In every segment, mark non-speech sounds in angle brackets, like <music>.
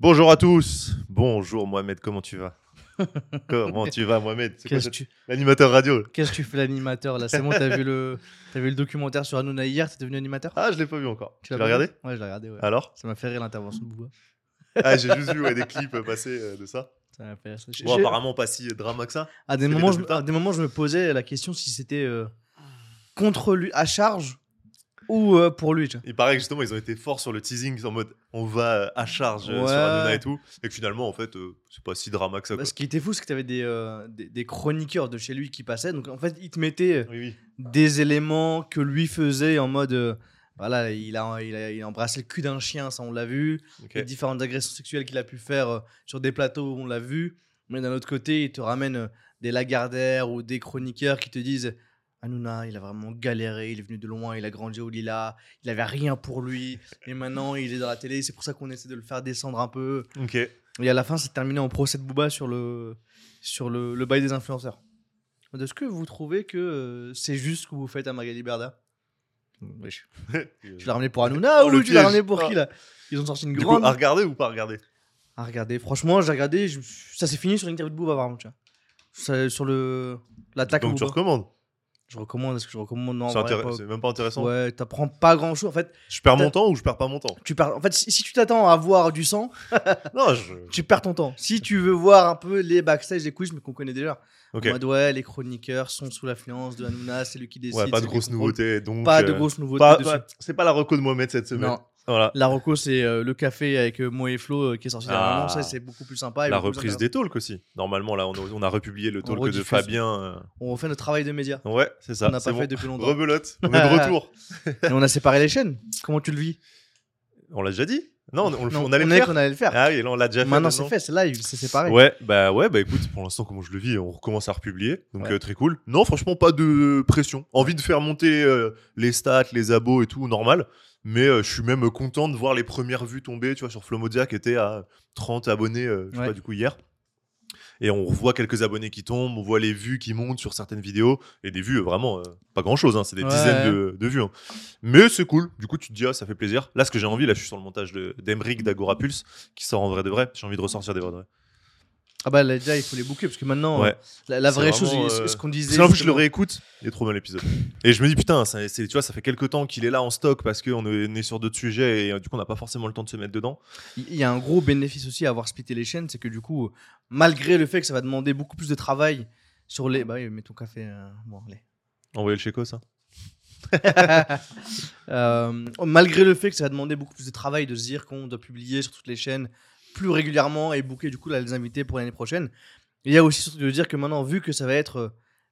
Bonjour à tous. Bonjour Mohamed, comment tu vas? <laughs> Comment tu vas Mohamed? C'est quoi tu, l'animateur radio? Qu'est-ce que tu fais l'animateur là? C'est bon, t'as vu, le... <laughs> vu le documentaire sur Hanouna hier? T'es devenu animateur? Ah, je l'ai pas vu encore. Tu l'as regardé? Ouais, je l'ai regardé. Ouais. Alors? Ça m'a fait rire l'intervention de Bouba. <laughs> Ah, j'ai juste vu ouais, des clips passer euh, de ça. Ça m'a fait rire. ça. Bon, apparemment pas si drama que ça. à, des moments, je, à des moments, je me posais la question si c'était euh, contre lui, à charge ou euh, pour lui. tu vois. Il paraît que justement ils ont été forts sur le teasing en mode on va euh, à charge euh, Ouais. sur et tout. Et que finalement en fait euh, c'est pas si drama que ça. Bah, ce qui était fou, c'est que t'avais des, euh, des, des chroniqueurs de chez lui qui passaient. Donc en fait, il te mettait Oui, oui. des éléments que lui faisait en mode. euh, voilà, il a, il, a, il a embrassé le cul d'un chien, ça on l'a vu. Les différentes agressions sexuelles qu'il a pu faire sur des plateaux, on l'a vu. Mais d'un autre côté, il te ramène des Lagardère ou des chroniqueurs qui te disent Hanouna, il a vraiment galéré, il est venu de loin, il a grandi au Lila, il avait rien pour lui, et maintenant il est dans la télé, c'est pour ça qu'on essaie de le faire descendre un peu. Ok. Et à la fin, c'est terminé en procès de Booba sur le, sur le, le bail des influenceurs. Est-ce que vous trouvez que euh, c'est juste ce que vous faites à Magali Berda? Wesh. <laughs> Tu l'as ramené pour Hanouna Oh, ou tu l'as ramené pour Ah. qui là? Ils ont sorti une Du coup, grande. à regarder ou pas à regarder? À regarder. Franchement, j'ai regardé, je- ça s'est fini sur l'interview de Booba, contre. tu vois. Ça- sur le l'attaque Donc tu recommandes? Je recommande, est-ce que je recommande Non, C'est intéress- même pas intéressant. Ouais, t'apprends pas grand chose. En fait, Je perds mon temps ou je perds pas mon temps? Tu perds. En fait, si, si tu t'attends à voir du sang, <laughs> Non, je. tu perds ton temps. Si tu veux voir un peu les backstage des quiz, mais qu'on connaît déjà. Ok. En mode, ouais, les chroniqueurs sont sous l'influence de Hanouna, c'est lui qui décide. Ouais, pas de grosses nouveautés. Donc, Pas de euh, grosses nouveautés pas- c'est pas la reco de Mohamed cette semaine. Non. Voilà. La Rocco, c'est euh, le café avec euh, Mo et Flo euh, qui est sorti dernièrement. Ah. Ça, c'est beaucoup plus sympa. et La reprise des talks aussi. Normalement, là, on a, on a republié le On talk de. Fabien. On refait notre travail de média. euh. Ouais, c'est ça. On n'a pas bon. fait depuis longtemps. Rebelote. On est de retour. <laughs> <laughs> Et on a séparé les chaînes. Comment tu le vis? On l'a déjà dit Non, on, on, Non, on allait le faire. qu'on allait le faire. Ah oui, là, on l'a déjà fait. Maintenant, c'est fait, c'est live, c'est séparé. Ouais, bah ouais, bah écoute, pour l'instant, comment je le vis, on recommence à republier, donc Ouais. euh, très cool. Non, franchement, pas de pression. Envie de faire monter euh, les stats, les abos et tout, normal. Mais euh, je suis même content de voir les premières vues tomber, tu vois, sur Flomodia qui était à 30 abonnés, euh, je sais Ouais. pas, du coup, hier. Et on revoit quelques abonnés qui tombent, on voit les vues qui montent sur certaines vidéos, et des vues, euh, vraiment, pas grand chose, hein, c'est des Ouais. dizaines de, de vues. hein. Mais c'est cool, du coup, tu te dis, ah, ça fait plaisir. Là, ce que j'ai envie, là, je suis sur le montage de- d'Emeric d'Agora Pulse, qui sort en vrai de vrai. J'ai envie de ressortir des vrais de vrai. Ah bah là, déjà, il faut les booker parce que maintenant, Ouais. la, la C'est vraie chose, euh, ce qu'on disait. Plus, je le réécoute, il est trop bien l'épisode. Et je me dis, putain, ça, c'est- tu vois, ça fait quelques temps qu'il est là en stock parce qu'on est, sur d'autres sujets et euh, du coup, on n'a pas forcément le temps de se mettre dedans. Il y a un gros bénéfice aussi à avoir splitté les chaînes, c'est que du coup, malgré le fait que ça va demander beaucoup plus de travail sur les. Bah oui, mets ton café. euh, Bon, allez. Envoyez le chéco, ça. <laughs> Euh, malgré le fait que ça va demander beaucoup plus de travail de se dire qu'on doit publier sur toutes les chaînes plus régulièrement et booker du coup là, les invités pour l'année prochaine. Il y a aussi surtout de dire que maintenant, vu que ça va être euh,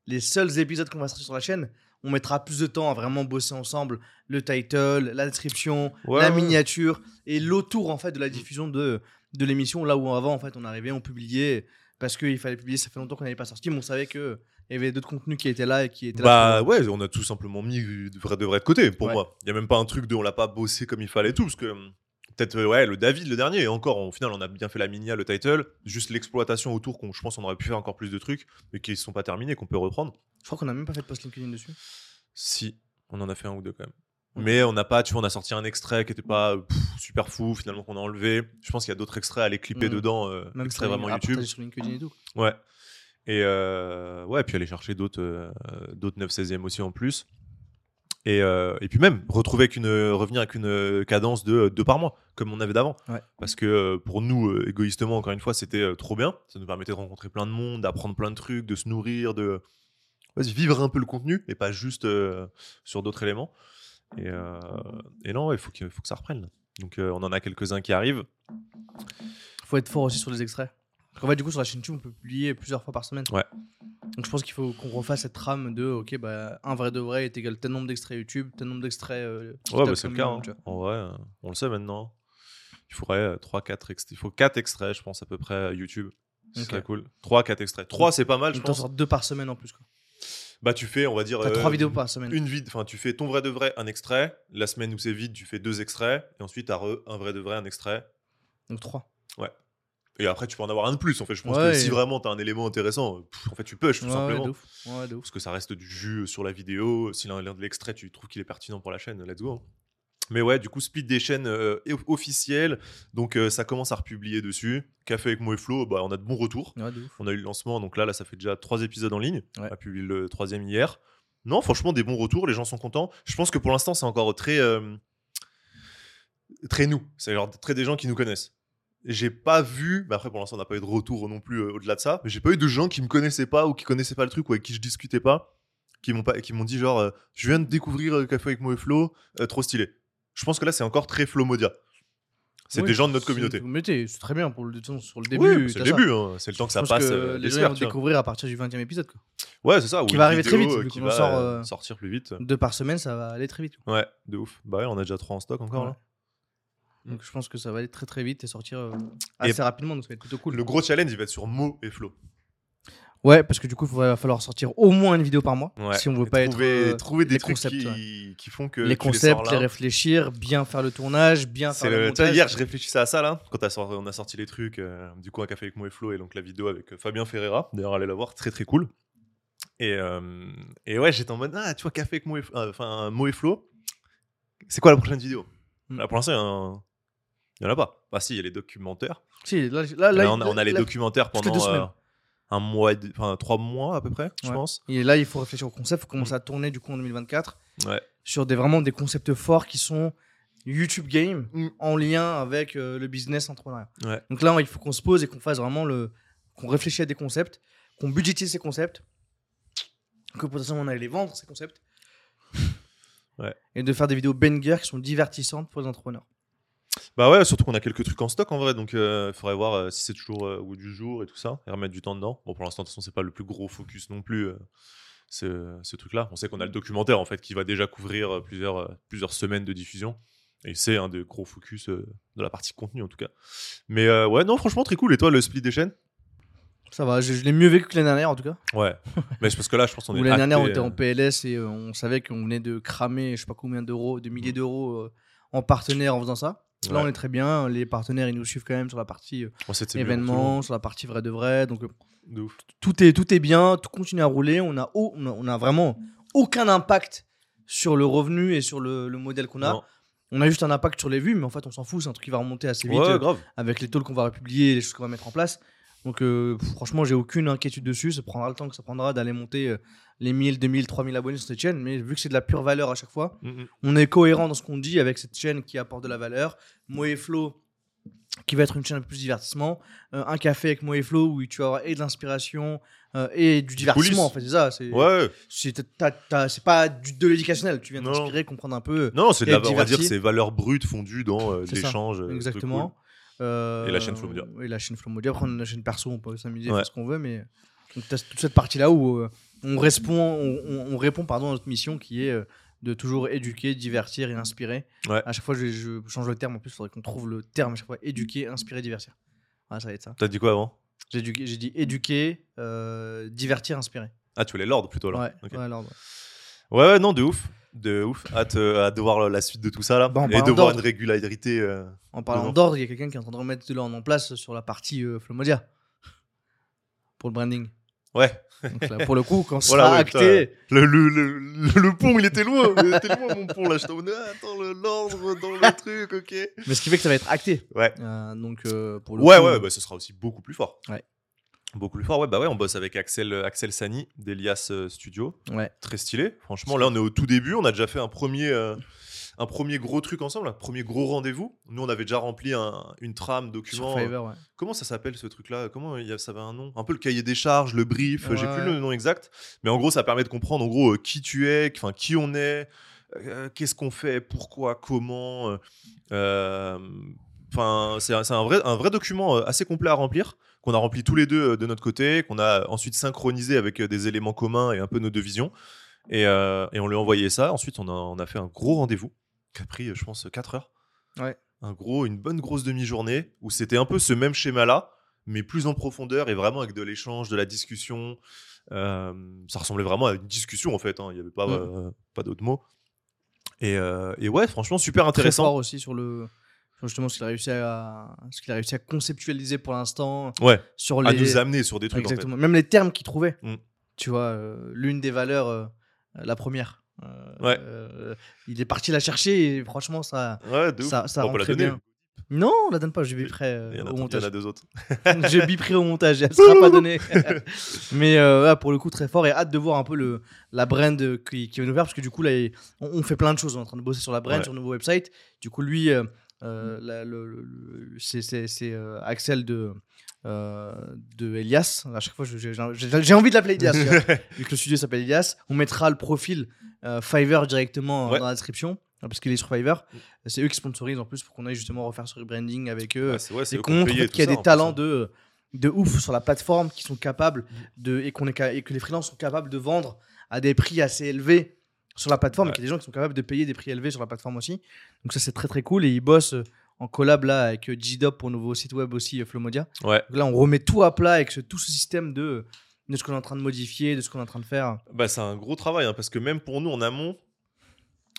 les seuls épisodes qu'on va sortir sur la chaîne, on mettra plus de temps à vraiment bosser ensemble le title, la description, Ouais, la ouais. miniature et l'autour en fait de la diffusion de, de l'émission. Là où avant en fait on arrivait, on publiait parce qu'il fallait publier. Ça fait longtemps qu'on n'avait pas sorti, mais on savait que il y avait d'autres contenus qui étaient là et qui étaient Bah là. ouais, on a tout simplement mis de vrai de, vrai de côté pour Ouais. moi. Il y a même pas un truc de on l'a pas bossé comme il fallait tout, parce que hum, peut-être, euh, ouais, le David, le dernier, et encore, au final, on a bien fait la minia, le title, juste l'exploitation autour, qu'on, je pense, on aurait pu faire encore plus de trucs, mais qui ne sont pas terminés, qu'on peut reprendre. Je crois qu'on a même pas fait de post LinkedIn dessus. Si, on en a fait un ou deux quand même. Mais on n'a pas, tu vois, on a sorti un extrait qui était pas pff, super fou, finalement qu'on a enlevé. Je pense qu'il y a d'autres extraits à aller clipper Mhm. dedans, euh, Même extraits vraiment YouTube. sur LinkedIn et tout. Ouais. Et euh, ouais, puis aller chercher d'autres euh, d'autres 9 16e aussi en plus. Et, euh, et puis même retrouver avec une, revenir avec une euh, cadence de euh, deux par mois, comme on avait d'avant. Ouais. Parce que euh, pour nous, euh, égoïstement, encore une fois, c'était euh, trop bien. Ça nous permettait de rencontrer plein de monde, d'apprendre plein de trucs, de se nourrir, de vivre un peu le contenu et pas juste euh, sur d'autres éléments. Et, euh, et non, il faut, faut que ça reprenne. Donc euh, on en a quelques-uns qui arrivent. Faut être fort aussi sur les extraits. Parce qu'en fait, du coup, sur la chaîne YouTube, on peut publier plusieurs fois par semaine. Ouais. Donc je pense qu'il faut qu'on refasse cette trame de, ok, bah, un vrai de vrai est égal tel nombre d'extraits YouTube, tel nombre d'extraits. euh, Ouais, bah, c'est le cas. hein. tu. En vrai, euh, on le sait maintenant. Il faudrait 3, 4 extraits. Il faut 4 extraits, je pense, à peu près à YouTube. Ce Ok. serait cool. 3, 4 extraits. 3, c'est pas mal, je pense. sors deux par semaine en plus. Quoi. Bah, tu fais, on va dire. T'as euh, trois vidéos par semaine. Une vide, enfin, tu fais ton vrai de vrai, un extrait. La semaine où c'est vide, tu fais deux extraits. Et ensuite, t'as un vrai de vrai, un extrait. Donc trois. Et après, tu peux en avoir un de plus. En fait, je pense Ouais, que si vraiment t'as un élément intéressant, pff, en fait, tu pushes tout Ouais, simplement. Ouais. Parce que ça reste du jus sur la vidéo. Si l'un l'un de l'extrait, tu trouves qu'il est pertinent pour la chaîne, let's go. hein. Mais ouais, du coup, split des chaînes euh, off- officielles. Donc, euh, ça commence à republier dessus. Café avec Mo et Flo, bah, on a de bons retours. Ouais, de ouf. On a eu le lancement, donc là, là, ça fait déjà trois épisodes en ligne. On a publié le troisième hier. Non, franchement, des bons retours. Les gens sont contents. Je pense que pour l'instant, c'est encore très, euh, très nous. C'est genre très des gens qui nous connaissent. J'ai pas vu, mais après pour l'instant on n'a pas eu de retour non plus euh, au-delà de ça, mais j'ai pas eu de gens qui me connaissaient pas ou qui connaissaient pas le truc ou avec qui je discutais pas, qui m'ont pas, qui m'ont dit genre, euh, je viens de découvrir euh, Café avec Mo et Flo, euh, trop stylé. Je pense que là c'est encore très Flo Modia. C'est Oui, des gens de notre communauté. c'est très bien pour le sur le début. Oui, c'est le début, hein. c'est le temps que ça passe. que euh, les les gens vont découvrir à partir du 20 e épisode. Quoi. Ouais, c'est ça. Qui va arriver très vite, euh, qui va sort, euh, euh, sortir plus vite. Deux par semaine, ça va aller très vite. Ouais, de ouf. Bah ouais, on a déjà trois en stock encore Ouais. là. Donc je pense que ça va aller très très vite et sortir euh, Et- assez rapidement, donc ça va être plutôt cool. Le gros challenge, il va être sur Mo et Flo. Ouais, parce que du coup, il va falloir sortir au moins une vidéo par mois. Ouais. Si on veut Et pas trouver, être. euh, trouver des les trucs concepts, qui, ouais. qui font que les concepts, les, réfléchir, bien faire le tournage, bien faire le, montage. hier, je réfléchissais à ça là, quand on a sorti les trucs, euh, du coup, un café avec Mo et Flo, et donc la vidéo avec euh, Fabien Ferreira. D'ailleurs, allez la voir, très très cool. Et, euh, et ouais, j'étais en mode, ah, tu vois, café avec Mo et, enfin, Mo et Flo, c'est quoi la prochaine vidéo? Hmm. Là, pour l'instant, il y en a- pas. Bah, si, il y a les documentaires. Si, là, là, là, Là, on, a, on a les documentaires pendant euh, un mois, enfin trois mois à peu près, je Ouais. pense. Et là, il faut réfléchir au concept, il faut commencer à tourner du coup en 2024 Ouais. sur des, vraiment des concepts forts qui sont YouTube Game Mm. en lien avec euh, le business entrepreneuriat. Ouais. Donc là, il faut qu'on se pose et qu'on fasse vraiment le. qu'on réfléchisse à des concepts, qu'on budgétise ces concepts, que potentiellement on aille les vendre, ces concepts. Et de faire des vidéos banger qui sont divertissantes pour les entrepreneurs. Bah ouais, surtout qu'on a quelques trucs en stock en vrai, donc il faudrait voir euh, si c'est toujours euh, au goût du jour et tout ça, et remettre du temps dedans. Bon, pour l'instant, de toute façon, c'est pas le plus gros focus non plus, euh, ce, ce truc-là. On sait qu'on a le documentaire en fait qui va déjà couvrir euh, plusieurs, euh, plusieurs semaines de diffusion, et c'est un des gros focus euh, de la partie contenu en tout cas. Mais euh, ouais, non, franchement, très cool. Et toi, le split des chaînes? Ça va, je, je l'ai mieux vécu que l'année dernière en tout cas. Ouais, <laughs> mais c'est parce que là, je pense qu'on est. L'année dernière, on était euh, en PLS et euh, on savait qu'on venait de cramer je sais pas combien d'euros, de milliers d'euros euh, en partenaire en faisant ça. Là, Ouais. on est très bien. Les partenaires, ils nous suivent quand même sur la partie euh, événements, sur la partie vrai de vrai. Donc, euh, De ouf. tout est, tout est bien, tout continue à rouler. On a, au- on a, on a vraiment aucun impact sur le revenu et sur le, le modèle qu'on a. Non. On a juste un impact sur les vues, mais en fait, on s'en fout. C'est un truc qui va remonter assez vite Ouais, euh, grave. avec les tôles qu'on va republier et les choses qu'on va mettre en place. Donc, euh, franchement, j'ai aucune inquiétude dessus. Ça prendra le temps que ça prendra d'aller monter les 1000, 2000, 3000 abonnés sur cette chaîne. Mais vu que c'est de la pure valeur à chaque fois, Mm, mm. on est cohérent dans ce qu'on dit avec cette chaîne qui apporte de la valeur. Mo et Flo, qui va être une chaîne un peu plus divertissement. Euh, un café avec Mo et Flo où tu vas avoir et de l'inspiration euh, et du divertissement. En fait, c'est ça. C'est Ouais, c'est pas du- de l'éducationnel. Tu viens t'inspirer, comprendre un peu. non, c'est de la, on va dire, c'est valeurs brutes fondues dans euh, l'échange. Exactement. cool. Et la chaîne Flow Media. Et la chaîne Flow Media. Après, on a la chaîne perso, on peut s'amuser, Ouais. faire ce qu'on veut, mais donc t'as toute cette partie-là où on répond, on, on- on répond pardon, à notre mission qui est euh, de toujours éduquer, divertir et inspirer. Ouais. À chaque fois, je, je change le terme. En plus, il faudrait qu'on trouve le terme à chaque fois éduquer, inspirer, divertir. Ah, ça va être ça. T'as dit quoi avant? J'ai dit éduquer, euh, divertir, inspirer. Ah, tu voulais l'ordre plutôt là. Ouais, ouais, non, de ouf. De ouf. Hâte, euh, hâte de voir la suite de tout ça là. En et de voir une régularité. euh, En parlant d'ordre, il y a quelqu'un qui est en train de remettre de l'ordre en place sur la partie euh, Flomodia pour le branding. Ouais. Donc là, pour le coup, quand ce Voilà, sera ouais, acté, Le, le, le, le- pont, il était loin. Il était loin, mon pont là. J'étais en mode, ah, attends, l'ordre dans le <laughs> truc, ok. mais ce qui fait que ça va être acté. Ouais. Euh, donc euh, pour le Ouais, coup, ouais, bah, ce sera aussi beaucoup plus fort. Ouais. Beaucoup plus fort, ouais, bah ouais, on bosse avec Axel, Axel Sani d'Elias euh, Studio. ouais. Très stylé. Franchement, là, on est au tout début. On a déjà fait un premier, euh, un premier gros truc ensemble, un premier gros rendez-vous. Nous, on avait déjà rempli un- une trame, sur document. Fiverr, ouais. Comment ça s'appelle ce truc-là Comment il y a, ça avait un nom? Un peu le cahier des charges, le brief. J'ai Ouais. plus le nom exact, mais en gros, ça permet de comprendre en gros euh, qui tu es, enfin qui on est, euh, qu'est-ce qu'on fait, pourquoi, comment. euh, euh, Enfin, c'est un, vrai, un vrai document euh, assez complet à remplir qu'on a rempli tous les deux euh, de notre côté, qu'on a ensuite synchronisé avec euh, des éléments communs et un peu nos deux visions. Et, euh, et on lui a envoyé ça. Ensuite, on a, on a fait un gros rendez-vous qui a pris, je pense, 4 heures. Ouais. Un gros, une bonne grosse demi-journée où c'était un peu ce même schéma-là, mais plus en profondeur et vraiment avec de l'échange, de la discussion. Euh, ça ressemblait vraiment à une discussion en fait. hein. Il n'y avait pas, euh, pas d'autres mots. Et, euh, et ouais, franchement, super Très intéressant. fort aussi sur le justement ce qu'il a réussi à ce qu'il a réussi à conceptualiser pour l'instant Ouais, sur à les nous amener sur des trucs. en fait. exactement même les termes qu'il trouvait. Mm. Tu vois, l'une des valeurs, la première, Ouais. euh, il est parti la chercher et franchement, ça, Ouais, de ouf. ça, ça Bon, on rend peut la donner. bien. Non, on la donne pas, je biperai euh, au il y en montage. a deux autres. <laughs> je biperai au montage, elle sera pas donnée. <laughs> Mais euh, ouais, pour le coup, très fort et hâte de voir un peu le, la brand qui, qui va nous faire parce que du coup, là, on, on fait plein de choses. On est en train de bosser sur la brand, Ouais. sur le nouveau website. Du coup, lui, euh, euh, la- le- le- le- c'est euh, Axel de, euh, de Elias. À chaque fois, j'ai envie de l'appeler Elias, <laughs> vu que le studio s'appelle Elias. On mettra le profil Fiverr directement Ouais. dans la description. euh, Parce qu'il est sur Fiverr. C'est eux qui sponsorisent en plus pour qu'on aille justement refaire ce rebranding avec eux c'est ouais, et qu'on montre qu'il y a ça, des talents hein. de, de ouf sur la plateforme qui sont capables de et qu'on est ca- et que les freelances sont capables de vendre à des prix assez élevés sur la plateforme et Ouais. qu'il y a des gens qui sont capables de payer des prix élevés sur la plateforme aussi donc ça c'est très très cool et ils bossent euh, en collab là avec euh, G-Dop pour nouveau site web aussi euh, Flomodia Ouais. donc là on remet tout à plat avec ce- tout ce système de de ce qu'on est en train de modifier de ce qu'on est en train de faire Bah, c'est un gros travail, hein, parce que même pour nous en amont,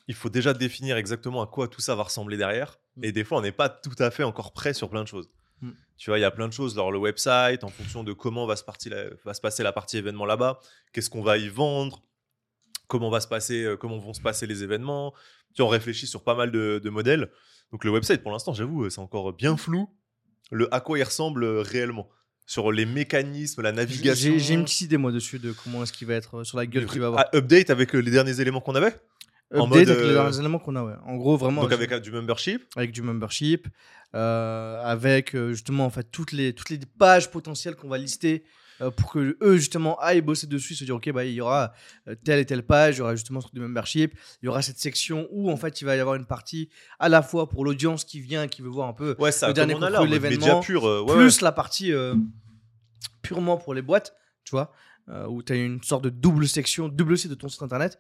il faut déjà définir exactement à quoi tout ça va ressembler derrière. Mm. Et des fois, on n'est pas tout à fait encore prêt sur plein de choses. Mm. Tu vois, il y a plein de choses, genre le website, en fonction de comment va se, parti- la- va se passer la partie événement là-bas, qu'est-ce qu'on va y vendre, comment, va se passer, euh, comment vont se passer les événements. Tu vois, on réfléchit sur pas mal de, de modèles. Donc le website, pour l'instant, j'avoue, euh, c'est encore bien flou. Le à quoi il ressemble euh, réellement? Sur les mécanismes, la navigation? j'ai une petite idée moi dessus de comment est-ce qu'il va être sur la gueule qu'il va avoir Ah, update avec les derniers éléments qu'on avait? En Update mode, avec les euh, derniers éléments qu'on a ouais en gros vraiment Donc avec euh, du membership. avec du membership, euh, avec justement en fait toutes les toutes les pages potentielles qu'on va lister pour que eux justement aillent bosser dessus, se dire ok bah il y aura telle et telle page, il y aura justement ce truc de membership, il y aura cette section où en fait il va y avoir une partie à la fois pour l'audience qui vient, qui veut voir un peu, Ouais, ça, Le dernier mode l'événement, euh, ouais, plus la partie euh, purement pour les boîtes, tu vois, euh, où tu as une sorte de double section, double site de ton site internet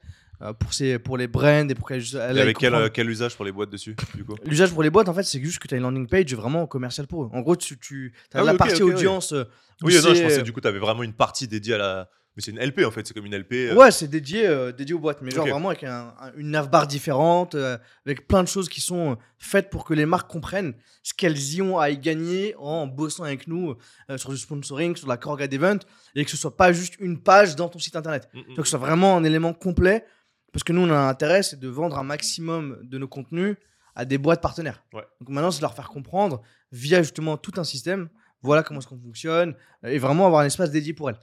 pour ces pour les brands et pour qu'elles Et avec quel, euh, quel usage pour les boîtes dessus, du coup L'usage pour les boîtes, en fait, c'est juste que tu as une landing page vraiment commerciale pour eux. En gros, tu, tu as Ah la partie audience. euh, Oui, non, je pensais du coup, tu avais vraiment une partie dédiée à la. Mais c'est une LP en fait, c'est comme une LP. euh, Ouais, c'est dédié, euh, dédié aux boîtes, mais genre vraiment avec un- un- une navbar différente, euh, avec plein de choses qui sont euh, faites pour que les marques comprennent ce qu'elles y ont à y gagner en bossant avec nous euh, sur du sponsoring, sur la Corga d'event, et que ce soit pas juste une page dans ton site internet. mm, mm. Donc que ce soit vraiment un élément complet, parce que nous, on a un intérêt, c'est de vendre un maximum de nos contenus à des boîtes partenaires. Ouais. Donc maintenant, c'est de leur faire comprendre via justement tout un système, voilà comment est-ce qu'on fonctionne, euh, et vraiment avoir un espace dédié pour elles.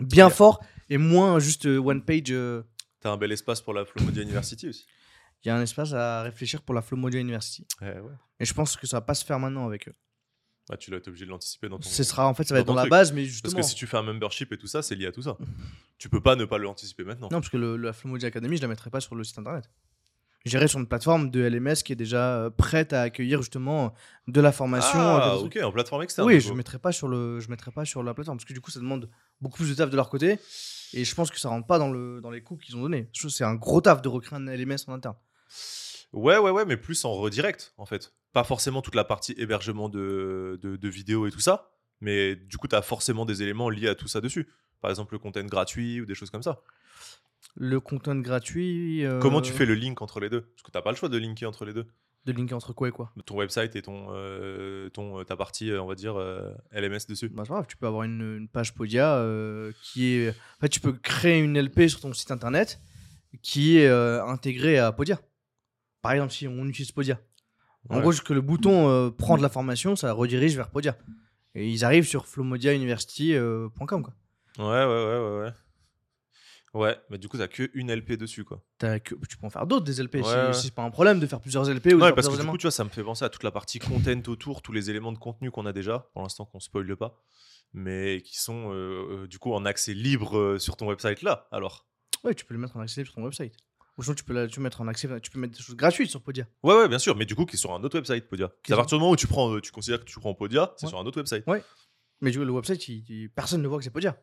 Bien fort, et moins juste euh, one page. euh, T'as un bel espace pour la Flomodia University aussi. Il y a un espace à réfléchir pour la Flow Modia University. Ouais. Et je pense que ça va pas se faire maintenant avec eux. Bah, tu l'as été obligé de l'anticiper dans ton. Ce sera, en fait, ça va être dans la base, mais Parce justement. que si tu fais un membership et tout ça, c'est lié à tout ça. <laughs> tu peux pas ne pas l'anticiper maintenant. Non, parce que le, la Flow Modia Academy, je la mettrai pas sur le site internet. J'irai sur une plateforme de LMS qui est déjà euh, prête à accueillir justement de la formation. Ah, euh, trucs. ok, en plateforme externe. oui, je mettrai pas sur le, je mettrai pas sur la plateforme parce que du coup, ça demande beaucoup plus de taf de leur côté. Et je pense que ça rentre pas dans le dans les coûts qu'ils ont donnés. C'est un gros taf de recréer un LMS en interne. Ouais, ouais, ouais, mais plus en redirect, en fait. Pas forcément toute la partie hébergement de, de, de vidéos et tout ça, mais du coup, tu as forcément des éléments liés à tout ça dessus. Par exemple, le content gratuit ou des choses comme ça. Le content gratuit. euh, Comment tu fais le link entre les deux? Parce que t'as pas le choix de linker entre les deux. de linker entre quoi et quoi? Ton website et ton, euh, ton, ta partie, euh, on va dire, euh, LMS dessus. Bah, c'est pas grave, tu peux avoir une, une page Podia euh, qui est. En fait, tu peux créer une LP sur ton site internet qui est euh, intégrée à Podia. Par exemple, si on utilise Podia. En Ouais. gros, que le bouton euh, prend de l'information, ça redirige vers Podia. Et ils arrivent sur flowmodiauniversity.com. quoi. Ouais, ouais, ouais, ouais, ouais. Ouais, mais du coup, t'as que une LP dessus, quoi. T'as que- Tu peux en faire d'autres des LP. Ouais, si- ouais. si c'est pas un problème de faire plusieurs LP ou de Ouais, faire parce que du coup, tu vois, ça me fait penser à toute la partie content autour, tous les éléments de contenu qu'on a déjà, pour l'instant qu'on spoile pas, mais qui sont euh, euh, du coup en accès libre euh, sur ton website là. Alors, Ouais, tu peux le mettre en accès sur ton website. Ou sinon, tu peux, la- tu peux mettre en accès, tu peux mettre des choses gratuites sur Podia. ouais, ouais, bien sûr, mais du coup, qui est sur un autre website, Podia. Qui à partir du moment où tu prends, euh, tu considères que tu prends Podia, c'est Ouais. sur un autre website. Mais du coup, le website, il- il- personne ne voit que c'est Podia.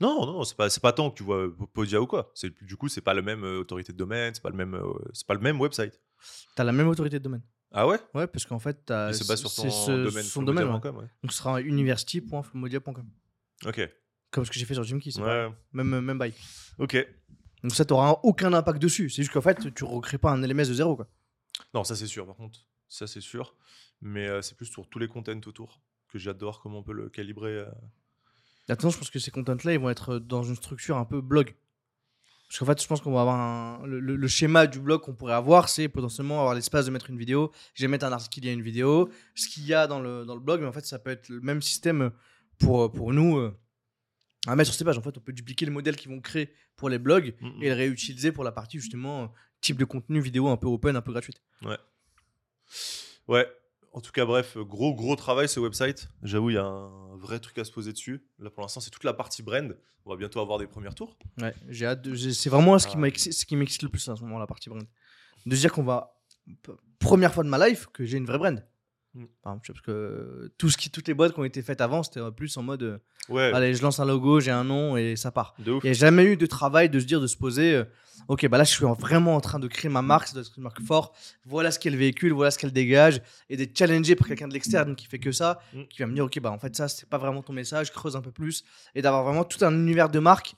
Non, non, c'est pas, c'est pas tant que tu vois euh, Podia ou quoi. C'est du coup, c'est pas la même euh, autorité de domaine, c'est pas le même, euh, c'est pas le même website. T'as la même autorité de domaine. Ah ouais? Ouais, parce qu'en fait, t'as. Base sur c'est ton ce- domaine. son domaine. ouais. ouais. Donc ce sera university.flomodia.com. Ok. Comme ce que j'ai fait sur Jimkey, c'est Ouais. même, même bail. Ok. Donc ça, t'auras aucun impact dessus. C'est juste qu'en fait, tu recrées pas un LMS de zéro. Quoi. Non, ça c'est sûr, par contre. Ça c'est sûr. Mais euh, c'est plus sur tous les contents autour que j'ai hâte de voir comment on peut le calibrer. euh. Maintenant, je pense que ces contents-là, ils vont être dans une structure un peu blog. Parce qu'en fait, je pense qu'on va avoir un- le, le- le schéma du blog qu'on pourrait avoir, c'est potentiellement avoir l'espace de mettre une vidéo. Je vais mettre un article, il y a une vidéo, ce qu'il y a dans le, dans le blog, mais en fait, ça peut être le même système pour, pour nous euh, à mettre sur ces pages. En fait, on peut dupliquer le modèle qu'ils vont créer pour les blogs Mm, mm. et le réutiliser pour la partie justement type de contenu vidéo un peu open, un peu gratuite. Ouais. En tout cas, bref, gros gros travail ce website. J'avoue, il y a un vrai truc à se poser dessus. Là, pour l'instant, c'est toute la partie brand. On va bientôt avoir des premiers tours. Ouais, j'ai hâte. de- C'est vraiment ce qui Ah. m'excite ce qui m'excite le plus à ce moment, la partie brand. De se dire qu'on va première fois de ma life que j'ai une vraie brand. Mm. Parce que tout ce qui, toutes les boîtes qui ont été faites avant, c'était plus en mode euh, Ouais, allez, je lance un logo, j'ai un nom et ça part. Il n'y a jamais eu de travail de se dire, de se poser, euh, ok, bah là, je suis en- vraiment en train de créer ma marque, ça doit être une marque forte, voilà ce qu'elle véhicule, voilà ce qu'elle dégage, et d'être challengé par quelqu'un de l'externe qui fait que ça, Mm. qui va me dire, ok, bah en fait, ça, c'est pas vraiment ton message, creuse un peu plus, et d'avoir vraiment tout un univers de marque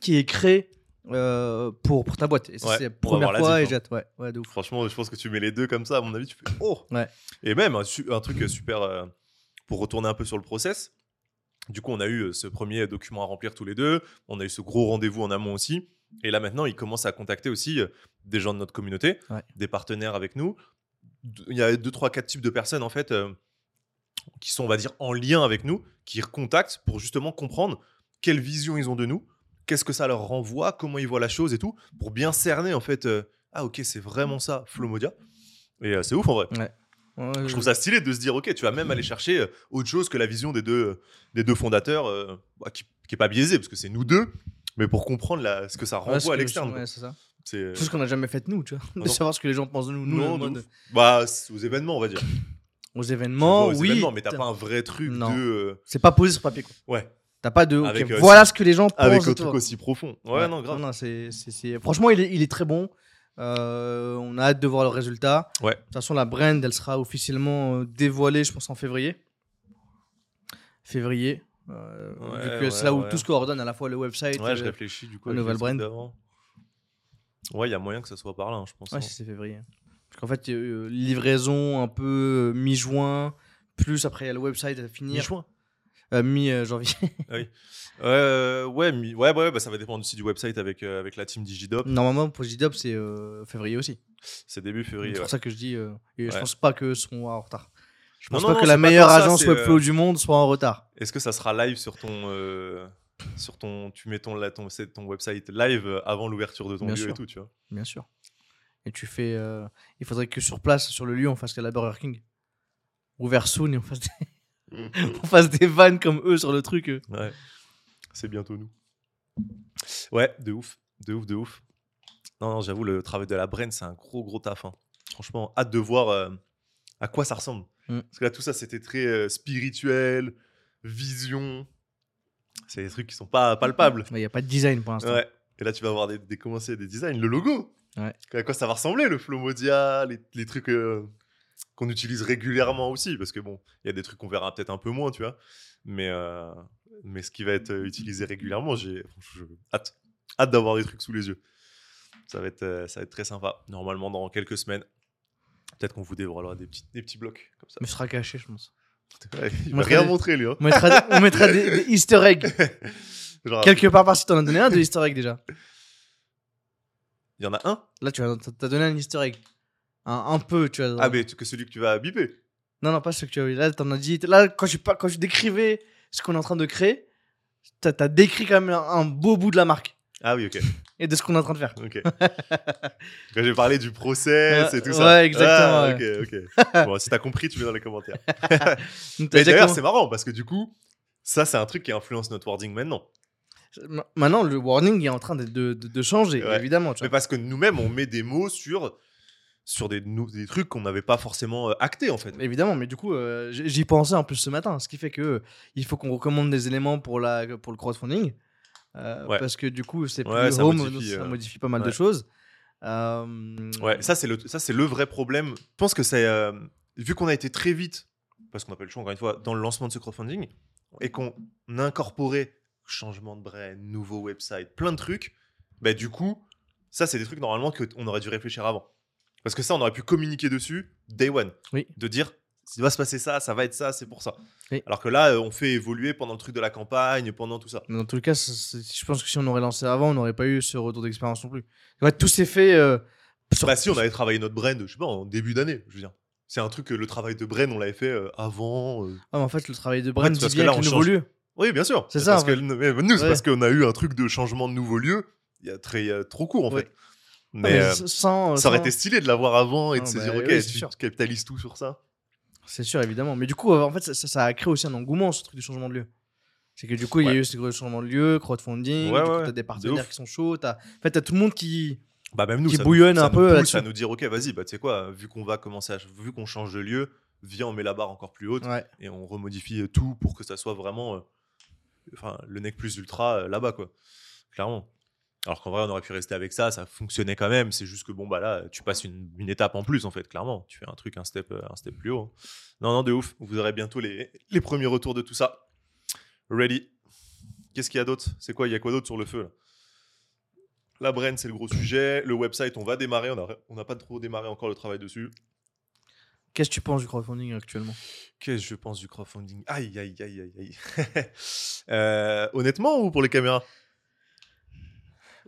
qui est créé euh, pour, pour ta boîte. Et ça, Ouais, c'est la première fois, et ouais, ouais, de ouf. Franchement, je pense que tu mets les deux comme ça, à mon avis, tu fais oh. Ouais. Et même un, truc super euh, pour retourner un peu sur le process. Du coup, on a eu euh, ce premier document à remplir tous les deux. On a eu ce gros rendez-vous en amont aussi. Et là maintenant, il commence à contacter aussi des gens de notre communauté, Ouais. des partenaires avec nous. Il y a deux, trois, quatre types de personnes en fait euh, qui sont, on va dire, en lien avec nous, qui recontactent pour justement comprendre quelle vision ils ont de nous, qu'est-ce que ça leur renvoie, comment ils voient la chose et tout, pour bien cerner en fait. euh, ah ok, c'est vraiment ça, Flomodia. Et euh, c'est ouf en vrai. Ouais, Je trouve ça stylé de se dire, ok, tu vas même aller chercher euh, autre chose que la vision des deux, des deux fondateurs, euh, bah, qui, qui est pas biaisée, parce que c'est nous deux, mais pour comprendre la- ce que ça renvoie ouais, à l'externe. ouais, c'est ça. C'est, Tout ce qu'on n'a jamais fait nous, tu vois. De non. savoir ce que les gens pensent de nous. Nous, Non, de mode- bah, aux événements, on va dire. aux événements, vois aux oui. événements, mais t'as pas un vrai truc Non. de. C'est pas posé sur papier, quoi. ouais, T'as pas de. euh, voilà ce que les gens pensent. avec un truc aussi profond. Ouais, non, grave. non, c'est- Franchement, il est, il est très bon. Euh, on a hâte de voir le résultat. Ouais. De toute façon, la brand, elle sera officiellement euh, dévoilée, je pense, en février. Février. Euh, Ouais, vu que ouais, c'est là où tout se coordonne, à la fois le website. Ouais, je réfléchis du coup. la nouvelle brand. Ouais, il y a moyen que ça soit par là, hein, je pense. Ouais, hein. si, c'est février. Parce qu'en fait, livraison un peu mi-juin, plus après il y a le website à finir. Mi-juin. Euh, mi-janvier. Euh, ouais, mi- ouais, ouais, bah, ça va dépendre aussi du website avec, euh, avec la team Digidop. Normalement, pour JDOP, c'est février aussi. C'est début février. C'est ouais. pour ça que je dis. et je Ouais. pense pas qu'eux seront en retard. Je pense non, pas non, que la meilleure ça, agence webflow du monde soit en retard. Est-ce que ça sera live sur ton. sur ton tu mets ton, là, ton, website live avant l'ouverture de ton Bien lieu sûr. et tout, tu vois? Bien sûr. Et tu fais. il faudrait que sur place, sur le lieu, on fasse la Burger King. Ouvert soon et on fasse, des... <laughs> on fasse des vannes comme eux sur le truc. euh. Ouais. C'est bientôt nous. Ouais, de ouf. De ouf, de ouf. Non, non, j'avoue, le travail de la brain, c'est un gros, gros taf. hein. Franchement, hâte de voir euh, à quoi ça ressemble. Mm. Parce que là, tout ça, c'était très euh, spirituel, vision. C'est des trucs qui sont pas palpables. Mais il n'y a pas de design pour l'instant. Ouais. Et là, tu vas avoir des, des, commencer des designs. Le logo. Ouais. À quoi ça va ressembler, le Flomodia, les, les trucs euh, qu'on utilise régulièrement aussi. Parce que bon, il y a des trucs qu'on verra peut-être un peu moins, tu vois. Mais, euh, mais ce qui va être euh, utilisé régulièrement, j'ai je- hâte. Hâte d'avoir des trucs sous les yeux. Ça va être, euh, ça va être très sympa. Normalement, dans quelques semaines, peut-être qu'on vous dévoilera des petits, des petits blocs comme ça. Mais ce sera caché, je pense. Ouais, il va rien je- montrer, lui. hein. On mettra, on mettra des, des <laughs> easter eggs. Genre, Quelque part par-ci, t'en as donné un de easter egg déjà. il y en a un? Là, tu as, donné un easter egg. Un, un peu, tu vois. Ah, mais que celui que tu vas biper. Non, non, pas ce que tu as. Là, t'en as dit. Là, quand je, quand je décrivais ce qu'on est en train de créer, t'as as décrit quand même un, un beau bout de la marque Ah oui, ok. et de ce qu'on est en train de faire. Ok. <laughs> Quand j'ai parlé du process et tout Ouais, ça. ouais, exactement, Ah, ok, ok. <laughs> bon, si t'as compris, tu mets dans les commentaires. <laughs> Mais d'ailleurs, comment- c'est marrant parce que du coup, ça, c'est un truc qui influence notre wording maintenant. Ma- Maintenant, le warning est en train de, de, changer, Ouais. évidemment. Tu Mais parce que nous-mêmes, on met des mots sur, sur des, trucs qu'on n'avait pas forcément euh, actés en fait. Évidemment, mais du coup, euh, j'y pensais en plus ce matin, ce qui fait que euh, il faut qu'on recommande des éléments pour, la, pour le crowdfunding. euh, Ouais. Parce que du coup, c'est plus Ouais, ça home, modifie, ça modifie pas mal de choses. Ouais, ça c'est le, ça c'est le vrai problème. Je pense que c'est vu qu'on a été très vite, parce qu'on n'a pas eu le choix encore une fois, dans le lancement de ce crowdfunding et qu'on a incorporé changement de brand, nouveau website, plein de trucs. Bah du coup, ça c'est des trucs normalement qu'on aurait dû réfléchir avant. Parce que ça, on aurait pu communiquer dessus day one. Oui. De dire il va se passer ça, ça va être ça, c'est pour ça. Oui. Alors que là, euh, on fait évoluer pendant le truc de la campagne, pendant tout ça. Mais dans tous les cas, je pense que si on aurait lancé avant, on n'aurait pas eu ce retour d'expérience non plus. En fait, tout s'est fait. euh, sur- Bah si, on avait travaillé notre brand, je sais pas, en début d'année, je veux dire. C'est un truc que le travail de brand, on l'avait fait euh, avant. euh. Ah, mais en fait, le travail de fait, brand c'est parce que nouveau lieu. Oui, bien sûr. C'est ça, Parce en fait. nous, Ouais. parce qu'on a eu un truc de changement de nouveau lieu. Il y a très il y a trop court en Ouais. fait. Mais, mais euh, sans, ça aurait sans- été stylé de l'avoir avant et de Non, se bah dire ok, oui, tu sûr. capitalises tout sur ça. C'est sûr, évidemment. Mais du coup, euh, en fait, ça, ça- ça a créé aussi un engouement, ce truc du changement de lieu. C'est que du coup, il y a eu ce changement de lieu, crowdfunding, Ouais, ouais, t'as des de partenaires qui sont chauds, t'as... En fait, t'as tout le monde qui... Bah même nous, Qui ça bouillonne nous, ça un nous peu pousse là-dessus. à nous dire ok, vas-y, bah tu sais quoi, vu qu'on va commencer à, vu qu'on change de lieu, viens on met la barre encore plus haute et on remodifie tout pour que ça soit vraiment, euh, enfin le nec plus ultra euh, là-bas quoi, clairement. Alors qu'en vrai, on aurait pu rester avec ça, ça fonctionnait quand même. C'est juste que bon, bah là, tu passes une, une étape en plus, en fait, clairement. Tu fais un truc, un step, euh, un step plus haut. Non, non, de ouf. Vous aurez bientôt les, les premiers retours de tout ça. Ready. Qu'est-ce qu'il y a d'autre? C'est quoi? Il y a quoi d'autre sur le feu là? La brand, c'est le gros sujet. Le website, on va démarrer. On n'a on n'a pas trop démarré encore le travail dessus. Qu'est-ce que tu penses du crowdfunding actuellement? Qu'est-ce que je pense du crowdfunding? Aïe, aïe, aïe, aïe, aïe. <laughs> Euh, honnêtement ou pour les caméras?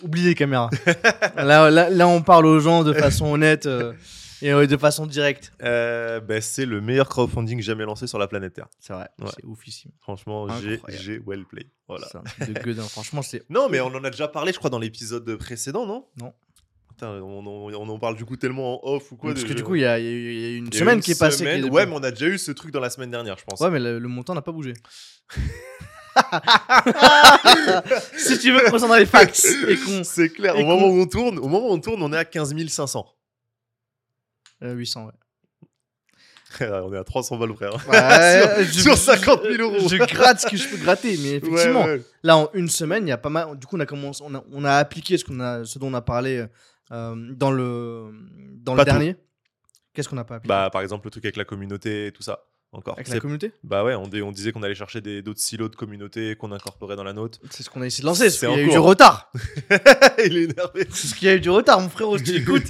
Oubliez les caméras. <laughs> là, là, là, on parle aux gens de façon honnête euh, et euh, de façon directe. Euh, ben, C'est le meilleur crowdfunding jamais lancé sur la planète Terre. C'est vrai, Ouais. c'est oufissime. Franchement, j'ai well play. Voilà. C'est un truc de gueudin. Franchement, c'est... Non, mais on en a déjà parlé, je crois, dans l'épisode précédent, non? Non. Putain, on, en- on en parle du coup tellement en off ou quoi Parce de- que du coup, il y a, y y une semaine une qui est passée. est Ouais, mais on a déjà eu ce truc dans la semaine dernière, je pense. Ouais, mais le, le montant n'a pas bougé. <laughs> <laughs> si tu veux qu'on s'en dans les facts et qu'on... <laughs> C'est clair. et Au moment où on tourne, au moment où on tourne, on est à 15 500. Euh, 800, <laughs> ouais. on est à 300 balles près. hein. Ouais, sur, je- sur 50 000 euros. Je gratte ce que je peux gratter, mais effectivement, Ouais, ouais. là en une semaine, il y a pas mal. Du coup, on a commencé, on a, on a appliqué ce qu'on a, ce dont on a parlé euh, dans le dans Pas le tout. dernier. Qu'est-ce qu'on n'a pas appliqué? Bah, par exemple, le truc avec la communauté et tout ça. Encore. avec la communauté Bah ouais, on, dé- on disait qu'on allait chercher des- d'autres silos de communauté qu'on incorporait dans la nôtre. C'est ce qu'on a essayé de lancer. C'est qu'il y a eu du cours. retard. <laughs> Il est énervé. C'est ce qu'il y a eu du retard, mon frérot. Je t'écoute.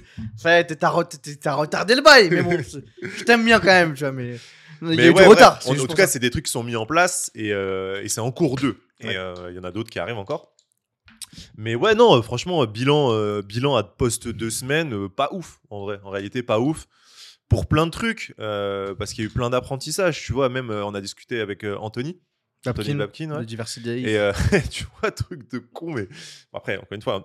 Ouais, t'as re- t'as- t'as retardé le bail, mais bon, <laughs> c'est- je t'aime bien quand même, tu vois. Mais il y a eu ouais, du retard. bref, c'est en, juste tout pour cas, ça. c'est des trucs qui sont mis en place et, euh, et c'est en cours d'eux. Ouais. Et euh, il y en a d'autres qui arrivent encore. Mais ouais, non, euh, franchement, euh, bilan, euh, bilan à post deux semaines, euh, pas ouf, en vrai. En réalité, pas ouf. Pour plein de trucs, euh, parce qu'il y a eu plein d'apprentissages. Tu vois, même, euh, on a discuté avec euh, Anthony. Anthony Babkin, ouais. de Diversity Et <laughs> tu vois, truc de con, mais bon, après, encore une fois, hein,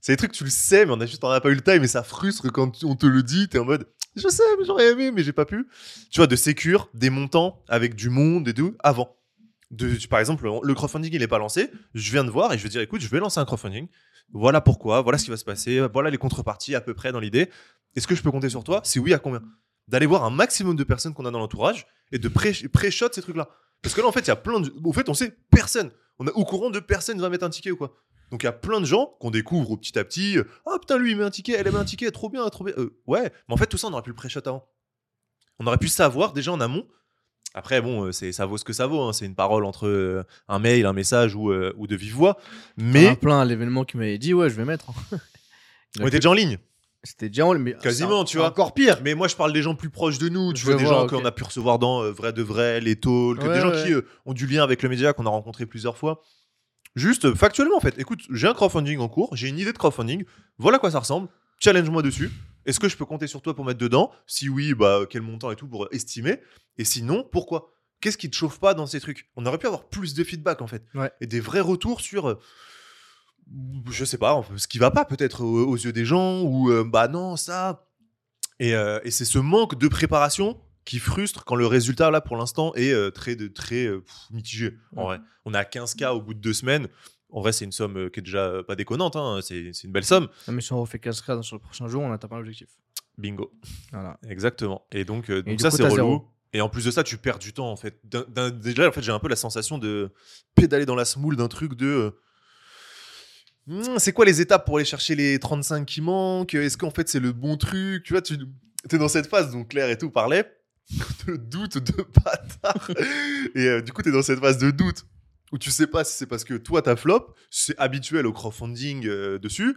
c'est- des trucs, tu le sais, mais on a juste on a pas eu le time et ça frustre quand tu- on te le dit. T'es en mode, je sais, mais j'aurais aimé, mais j'ai pas pu. Tu vois, de sécure, des montants avec du monde et tout, avant. De, par exemple, le crowdfunding, il est pas lancé. Je viens de voir et je vais dire, écoute, je vais lancer un crowdfunding. Voilà pourquoi, voilà ce qui va se passer, voilà les contreparties à peu près dans l'idée. Est-ce que je peux compter sur toi Si oui, à combien? D'aller voir un maximum de personnes qu'on a dans l'entourage et de pré- pré-shot ces trucs-là. Parce que là, en fait, il y a plein de. Au fait, on sait personne. On est au courant de personne qui va mettre un ticket ou quoi. Donc il y a plein de gens qu'on découvre petit à petit. Ah putain, lui, il met un ticket, elle met un ticket, trop bien, trop bien. Euh, ouais, mais en fait, tout ça, on aurait pu le pré-shot avant. On aurait pu savoir déjà en amont. Après, bon, euh, c'est, ça vaut ce que ça vaut. hein. C'est une parole entre euh, un mail, un message ou, euh, ou de vive voix. Mais Mais plein à l'événement qui m'avait dit ouais, je vais mettre. hein. <laughs> on était déjà en ligne. C'était déjà en- mais Quasiment, tu vois. Encore pire. Mais moi, je parle des gens plus proches de nous. Tu Je vois, des vois, gens ok. qu'on a pu recevoir dans euh, Vrai de Vrai, Les Ouais, des gens qui ont du lien avec le média qu'on a rencontré plusieurs fois. Juste factuellement, en fait. Écoute, j'ai un crowdfunding en cours, j'ai une idée de crowdfunding. Voilà à quoi ça ressemble. Challenge-moi dessus. Est-ce que je peux compter sur toi pour mettre dedans? Si oui, bah quel montant et tout pour estimer? Et sinon, pourquoi? Qu'est-ce qui te chauffe pas dans ces trucs? On aurait pu avoir plus de feedback en fait. Ouais. Et des vrais retours sur. euh, je sais pas, ce qui va pas peut-être aux, aux yeux des gens, ou euh, bah non, ça. Et, euh, et c'est ce manque de préparation qui frustre quand le résultat, là, pour l'instant, est euh, très, de, très euh, pff, mitigé. En Ouais. vrai, on est à 15K au bout de deux semaines. En vrai, c'est une somme euh, qui est déjà euh, pas déconnante, hein, c'est c'est une belle somme. Non, mais si on refait 15K sur le prochain jour, on atteint pas l'objectif. Bingo. Voilà. Exactement. Et donc, euh, donc du ça, coup, c'est relou. zéro. Et en plus de ça, tu perds du temps, en fait. D'un- d'un- déjà, en fait, j'ai un peu la sensation de pédaler dans la smoule d'un truc de. euh, Hmm, c'est quoi les étapes pour aller chercher les 35 qui manquent? Est-ce qu'en fait, c'est le bon truc? Tu vois, tu es dans cette phase dont Claire et tout parlaient. <laughs> De doute de bâtard. et euh, du coup, tu es dans cette phase de doute où tu sais pas si c'est parce que toi, t'as flop, c'est habituel au crowdfunding euh, dessus,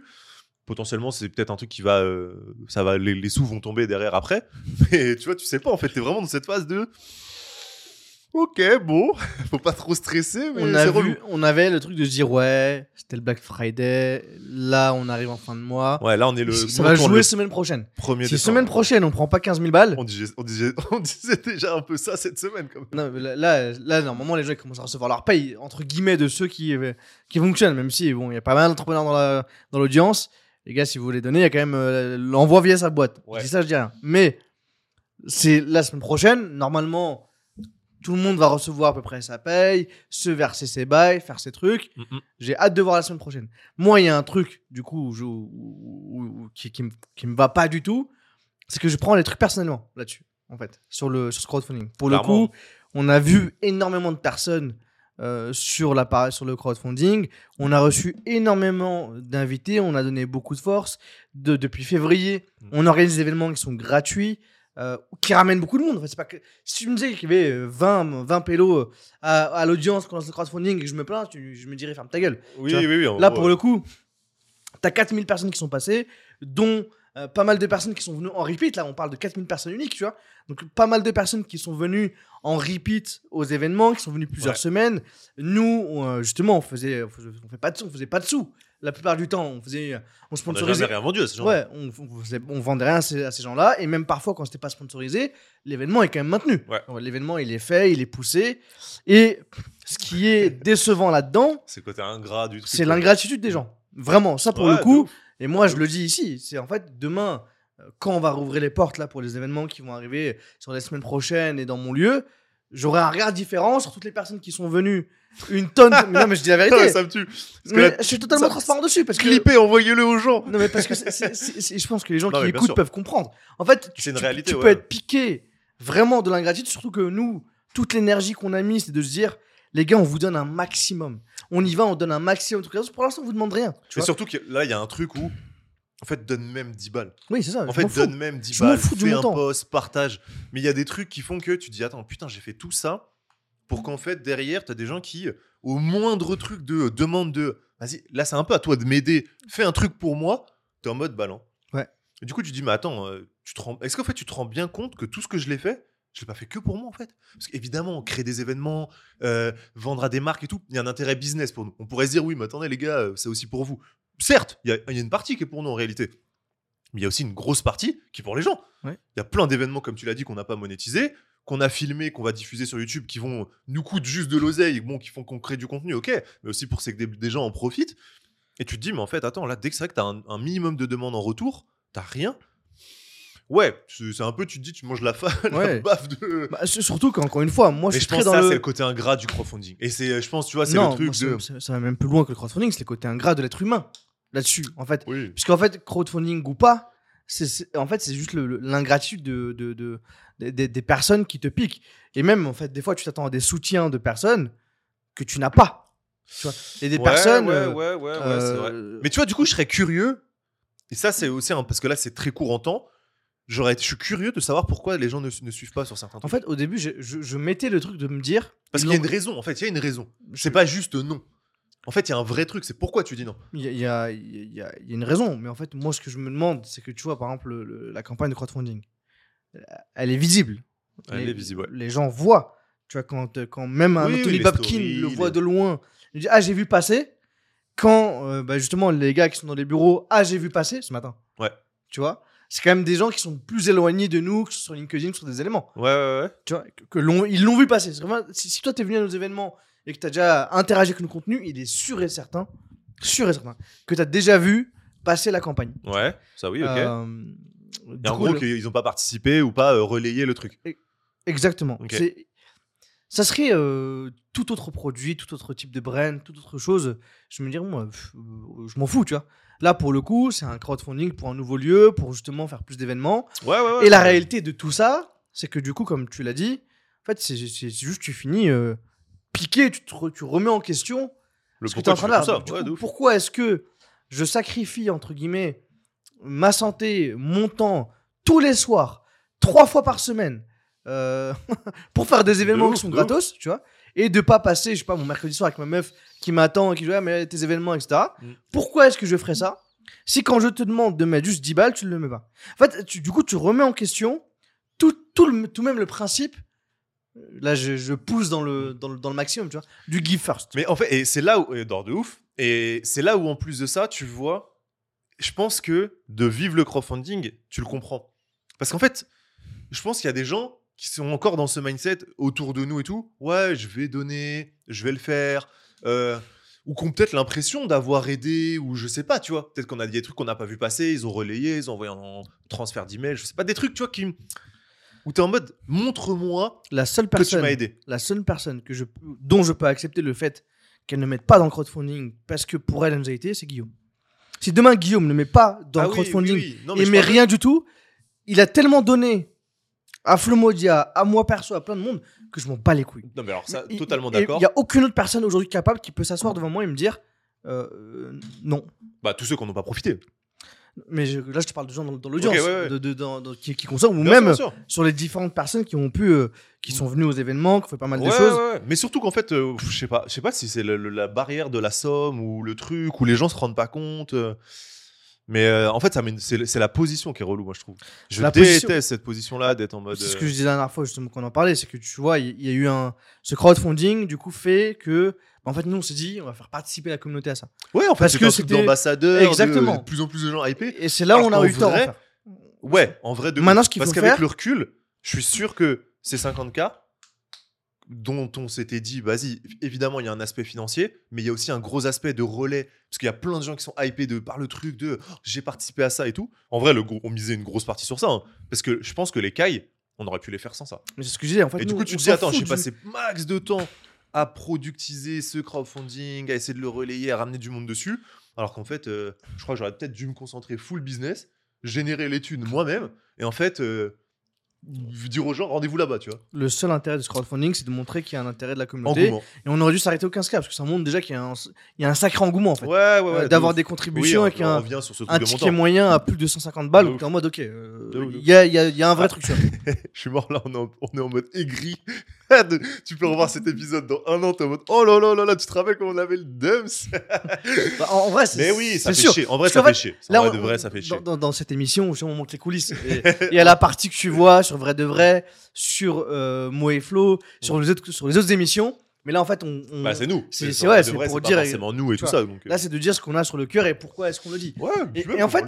potentiellement c'est peut-être un truc qui va euh, ça va les, les sous vont tomber derrière après. <laughs> Mais tu vois tu sais pas en fait. T'es vraiment dans cette phase de ok bon <laughs> faut pas trop stresser mais on, a c'est relou vu, on avait le truc de se dire ouais, c'était le Black Friday, là on arrive en fin de mois. ouais là on est le ça va jouer semaine prochaine. premier Si semaine prochaine on prend pas 15 000 balles, on disait, on, disait, <laughs> on disait déjà un peu ça cette semaine quand même. non, mais là, là, normalement les gens commencent à recevoir leur paye entre guillemets de ceux qui, euh, qui fonctionnent, même si bon il y a pas mal d'entrepreneurs dans la- dans l'audience. Les gars, si vous voulez donner, il y a quand même euh, l'envoi via sa boîte. Ouais. Je dis ça, je dis rien. Mais c'est la semaine prochaine. Normalement, tout le monde va recevoir à peu près sa paye, se verser ses bails, faire ses trucs. Mm, mm. J'ai hâte de voir la semaine prochaine. Moi, il y a un truc, du coup, je- qui, qui, me, qui me va pas du tout. C'est que je prends les trucs personnellement là-dessus, en fait, sur, le, sur ce crowdfunding. Pour le coup, on a vu énormément de personnes euh, sur, la, sur le crowdfunding. On a reçu énormément d'invités. On a donné beaucoup de force. De, depuis février, Mm. on organise des événements qui sont gratuits. Euh, qui ramènent beaucoup de monde. En fait, c'est pas que... Si tu me disais qu'il y avait euh, 20, 20 pélos euh, à, à l'audience quand le crowdfunding et que je me plains, tu- je me dirais ferme ta gueule. Oui, oui, oui. Là, pour le coup, t'as 4000 personnes qui sont passées, dont euh, pas mal de personnes qui sont venues en repeat. Là, on parle de 4000 personnes uniques, tu vois. Donc, pas mal de personnes qui sont venues en repeat aux événements, qui sont venues plusieurs Ouais. semaines. Nous, on, justement, on faisait, on faisait, on fait pas de sous, on faisait pas de sous. La plupart du temps, on faisait, on on sponsorisait. jamais rien vendu à ces gens. Ouais, on, on, on vendait rien à ces, gens-là. Et même parfois, quand c'était pas sponsorisé, l'événement est quand même maintenu. Ouais. L'événement, il est fait, il est poussé. Et ce qui est <laughs> décevant là-dedans, C'est côté ingrat du truc. c'est l'ingratitude des gens. Vraiment, ça pour Ouais, le coup. Et moi, je le dis ici, c'est en fait demain, euh, quand on va rouvrir les portes là pour les événements qui vont arriver sur les semaines prochaines et dans mon lieu, j'aurai un regard différent sur toutes les personnes qui sont venues. Une tonne. de- mais non, mais je dis la <laughs> vérité. Ça me tue. Parce que Mais là, je suis totalement ça- transparent dessus parce que. clippez, envoyez-le aux gens. Non, mais parce que c'est- c'est- c'est- <laughs> c'est- je pense que les gens Non, qui écoutent sûr. peuvent comprendre. En fait, tu, C'est une tu- réalité, tu ouais. peux être piqué vraiment de l'ingratitude, surtout que nous, toute l'énergie qu'on a mis, c'est de se dire, les gars, on vous donne un maximum. On y va, on donne un maximum. Pour l'instant, on vous demande rien. Tu Et vois surtout que là, il y a un truc où, en fait, donne même 10 balles. oui, c'est ça. En fait, fous. donne même 10 Je balles. fous du Fais un post, partage. Mais il y a des trucs qui font que tu te dis, attends, putain, j'ai fait tout ça pour qu'en fait, derrière, tu as des gens qui, au moindre truc de demande de, vas-y, là, c'est un peu à toi de m'aider, fais un truc pour moi, t'es en mode ballon. Ouais. Et du coup, tu dis, mais attends, euh, tu te rends... est-ce qu'en fait, tu te rends bien compte que tout ce que je l'ai fait, je l'ai pas fait que pour moi en fait? Parce qu'évidemment, créer des événements, euh, vendre à des marques et tout, il y a un intérêt business pour nous. On pourrait se dire, oui, mais attendez les gars, euh, c'est aussi pour vous. Certes, il y, a- il y a une partie qui est pour nous en réalité. Mais il y a aussi une grosse partie qui est pour les gens. Il Ouais. y a plein d'événements, comme tu l'as dit, qu'on n'a pas monétisé, qu'on a filmé, qu'on va diffuser sur YouTube, qui vont nous coûter juste de l'oseille, bon, qui font qu'on crée du contenu, ok, mais aussi pour que des, des gens en profitent. Et tu te dis, mais en fait, attends, là, dès que c'est vrai que tu as un, un minimum de demandes en retour, t'as rien. Ouais, c'est c'est un peu, tu te dis, tu manges la, fa <laughs> la Ouais. baffe de. Bah, surtout qu'encore une fois, moi, je suis je pense très dans ça, le. c'est le côté ingrat du crowdfunding. Et c'est, je pense, tu vois, c'est le truc c'est- de. c'est- ça va même plus loin que le crowdfunding, c'est le côté ingrat de l'être humain là-dessus, en fait. Oui. Puisqu'en fait, crowdfunding ou pas, c'est, en fait, c'est juste l'ingratitude de, de- de- des- personnes qui te piquent. Et même, en fait, des fois, tu t'attends à des soutiens de personnes que tu n'as pas. Tu vois Et des Ouais, personnes. Ouais, euh, ouais, ouais, ouais, c'est vrai. euh, Mais tu vois, du coup, je serais curieux. Et ça, c'est aussi un- parce que là, c'est très court en temps. J'aurais, je suis curieux de savoir pourquoi les gens ne, ne suivent pas sur certains En trucs. fait, au début, je, je- je mettais le truc de me dire. parce qu'il y a une raison. En fait, il y a une raison. C'est pas juste non. En fait, il y a un vrai truc. C'est pourquoi tu dis non? Il y a, y a- y a- il y a une raison, mais en fait, moi, ce que je me demande, c'est que tu vois, par exemple, le- le- la campagne de crowdfunding, elle est visible. Elle les, est visible, ouais. Les gens voient. Tu vois, quand, euh, quand même un Oui, Anthony Babkin stories, le voit les- de loin, il dit Ah, j'ai vu passer. Quand, euh, bah, justement, les gars qui sont dans les bureaux, Ah, j'ai vu passer ce matin. Ouais. Tu vois? C'est quand même des gens qui sont plus éloignés de nous, que ce soit sur LinkedIn, que sur des éléments. Ouais, ouais, ouais. Tu vois, que, que l'on- ils l'ont vu passer. C'est vraiment- si, si toi, t'es venu à nos événements et que t'as déjà interagi avec le contenu, il est sûr et certain, sûr et certain, que t'as déjà vu passer la campagne. Ouais, ça oui, ok. Euh, et en coup, gros, le- qu'ils n'ont pas participé ou pas euh, relayé le truc. Exactement. Ok. C'est- Ça serait euh, tout autre produit, tout autre type de brand, toute autre chose. Je me dirais, moi, je m'en fous, tu vois. Là, pour le coup, c'est un crowdfunding pour un nouveau lieu, pour justement faire plus d'événements. Ouais, ouais, ouais. Et la réalité de tout ça, c'est que du coup, comme tu l'as dit, en fait, c'est c'est- c'est juste tu finis euh, piqué, tu, te re- tu remets en question Le ce que tu es pourquoi en train de faire. Ouais, pourquoi est-ce que je sacrifie, entre guillemets, ma santé, mon temps, tous les soirs, trois fois par semaine, euh, <laughs> pour faire des événements qui sont gratos, tu vois, et de pas passer, je sais pas, mon mercredi soir avec ma meuf qui m'attend et qui dit, ah, mais tes événements, etc. Mm. Pourquoi est-ce que je ferais ça? Si quand je te demande de mettre juste 10 balles, tu ne le mets pas. En fait, tu- du coup, tu remets en question tout, tout, le, tout même le principe. Là, je, pousse dans le, dans, le, maximum, tu vois, du give first. Mais en fait, et c'est là où, et d'or de ouf, et c'est là où en plus de ça, tu vois, je pense que de vivre le crowdfunding, tu le comprends. Parce qu'en fait, je pense qu'il y a des gens qui sont encore dans ce mindset autour de nous et tout. Ouais, je vais donner, je vais le faire. euh, ou qui ont peut-être l'impression d'avoir aidé, ou je sais pas, tu vois. Peut-être qu'on a dit des trucs qu'on n'a pas vu passer, ils ont relayé, ils ont envoyé en transfert d'email, je sais pas, des trucs, tu vois, qui. Où t'es en mode, montre-moi La seule que tu personne, m'as aidé. la seule personne que je, dont je peux accepter le fait qu'elle ne mette pas dans le crowdfunding parce que pour elle, elle nous a été, c'est Guillaume. Si demain Guillaume ne met pas dans Ah le oui, crowdfunding oui, oui. Non, mais et je met rien du tout, il a tellement donné à Flomodia, à moi perso, à plein de monde que je m'en bats les couilles. Non, mais alors ça, Il- totalement d'accord. Il n'y a aucune autre personne aujourd'hui capable qui peut s'asseoir devant moi et me dire euh, non. Bah, tous ceux qui n'ont pas profité. Mais je- là, je te parle de gens dans, dans l'audience, Ok, ouais, ouais. de- de- dans- qui, qui consomment, ou Bien même sûr, bien sûr. sur les différentes personnes qui ont pu, euh, qui sont venues aux événements, qui ont fait pas mal de choses. Mais surtout qu'en fait, euh, je sais pas, je sais pas si c'est la barrière de la somme ou le truc où les gens se rendent pas compte. Mais euh, en fait, ça c'est c'est la position qui est relou, moi je trouve. Je La déteste position- cette position-là d'être en mode. C'est ce euh, que je disais la dernière fois, justement, qu'on en parlait, c'est que tu vois, il y, y a eu un. Ce crowdfunding, du coup, fait que. bah, en fait, nous, on s'est dit, on va faire participer la communauté à ça. Ouais, en fait, parce c'est que un truc c'était- d'ambassadeur, de- Exactement. de plus en plus de gens hypés. Et c'est là où on a eu tort. Ouais, en vrai, de Maintenant, ce qu'il Parce qu'avec le recul, je suis sûr que ces 50K, dont on s'était dit, vas-y, évidemment, il y a un aspect financier, mais il y a aussi un gros aspect de relais, parce qu'il y a plein de gens qui sont hypés de, par le truc de Oh, j'ai participé à ça et tout. En vrai, le, on misait une grosse partie sur ça, hein, parce que je pense que les cailles, on aurait pu les faire sans ça. Mais c'est ce que je disais, en fait. et du nous, coup, tu te dis, attends, j'ai du- passé max de temps à productiser ce crowdfunding, à essayer de le relayer, à ramener du monde dessus, alors qu'en fait, euh, je crois que j'aurais peut-être dû me concentrer full business, générer les thunes moi-même, et en fait, euh, dire aux gens, rendez-vous là-bas, tu vois. Le seul intérêt de ce crowdfunding, c'est de montrer qu'il y a un intérêt de la communauté. Engouement. Et on aurait dû s'arrêter au 15K, parce que ça montre déjà qu'il y, a un- il y a un sacré engouement, en fait. Ouais, ouais, ouais. Euh, D'avoir des Oui, contributions on, et on un, ticket moyen à plus de 150 balles. Donc t'es en mode, ok, euh, il y, a, y a- y a un vrai Ah. truc sur <laughs> Je suis mort là, on est en, on est en mode aigri. <laughs> Tu peux revoir cet épisode dans un an, t'es en mode oh là là là là, tu te rappelles comment on avait le dumps? <laughs> Bah, en, vrai, c'est Mais oui, ça fait sûr. chier. En vrai, ça fait fait, chier. Là, en vrai, on- de vrai, ça fait chier. Dans, dans- dans cette émission, on montre les coulisses. Et <laughs> Il y a la partie que tu vois sur Vrai de Vrai, sur euh, Mo et Flo, sur les, autres, sur les autres émissions. Mais là, en fait, on. on- Bah, c'est nous. c'est- ouais, vrai, pour pas dire- forcément nous et tu tout vois, ça. Donc, euh, Là, c'est de dire ce qu'on a sur le cœur et pourquoi est-ce qu'on le dit. ouais, Et- en fait.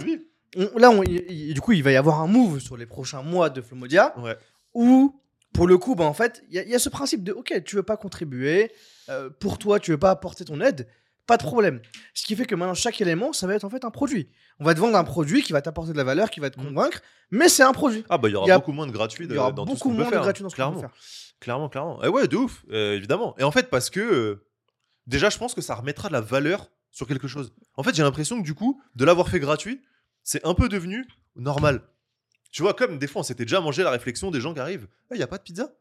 On- là, on- du coup, il va y avoir un move sur les prochains mois de Flomodia Ouais. où, pour le coup, bah, en fait, il y, a- il y a ce principe de OK, tu veux pas contribuer, euh, pour toi, tu veux pas apporter ton aide, pas de problème. Ce qui fait que maintenant, chaque élément, ça va être en fait un produit. On va te vendre un produit qui va t'apporter de la valeur, qui va te Mhm. convaincre, mais c'est un produit. Ah, bah, il y aura y a- beaucoup moins de gratuits Il y aura dans tout ce beaucoup peut moins de faire, gratuits dans ce peut clairement. faire. Clairement, clairement. Et ouais, de ouf, euh, évidemment. Et en fait, parce que euh, déjà, je pense que ça remettra de la valeur sur quelque chose. En fait, j'ai l'impression que du coup, de l'avoir fait gratuit, c'est un peu devenu normal. Tu vois, comme des fois, on s'était déjà mangé la réflexion des gens qui arrivent Il n'y a pas de pizza?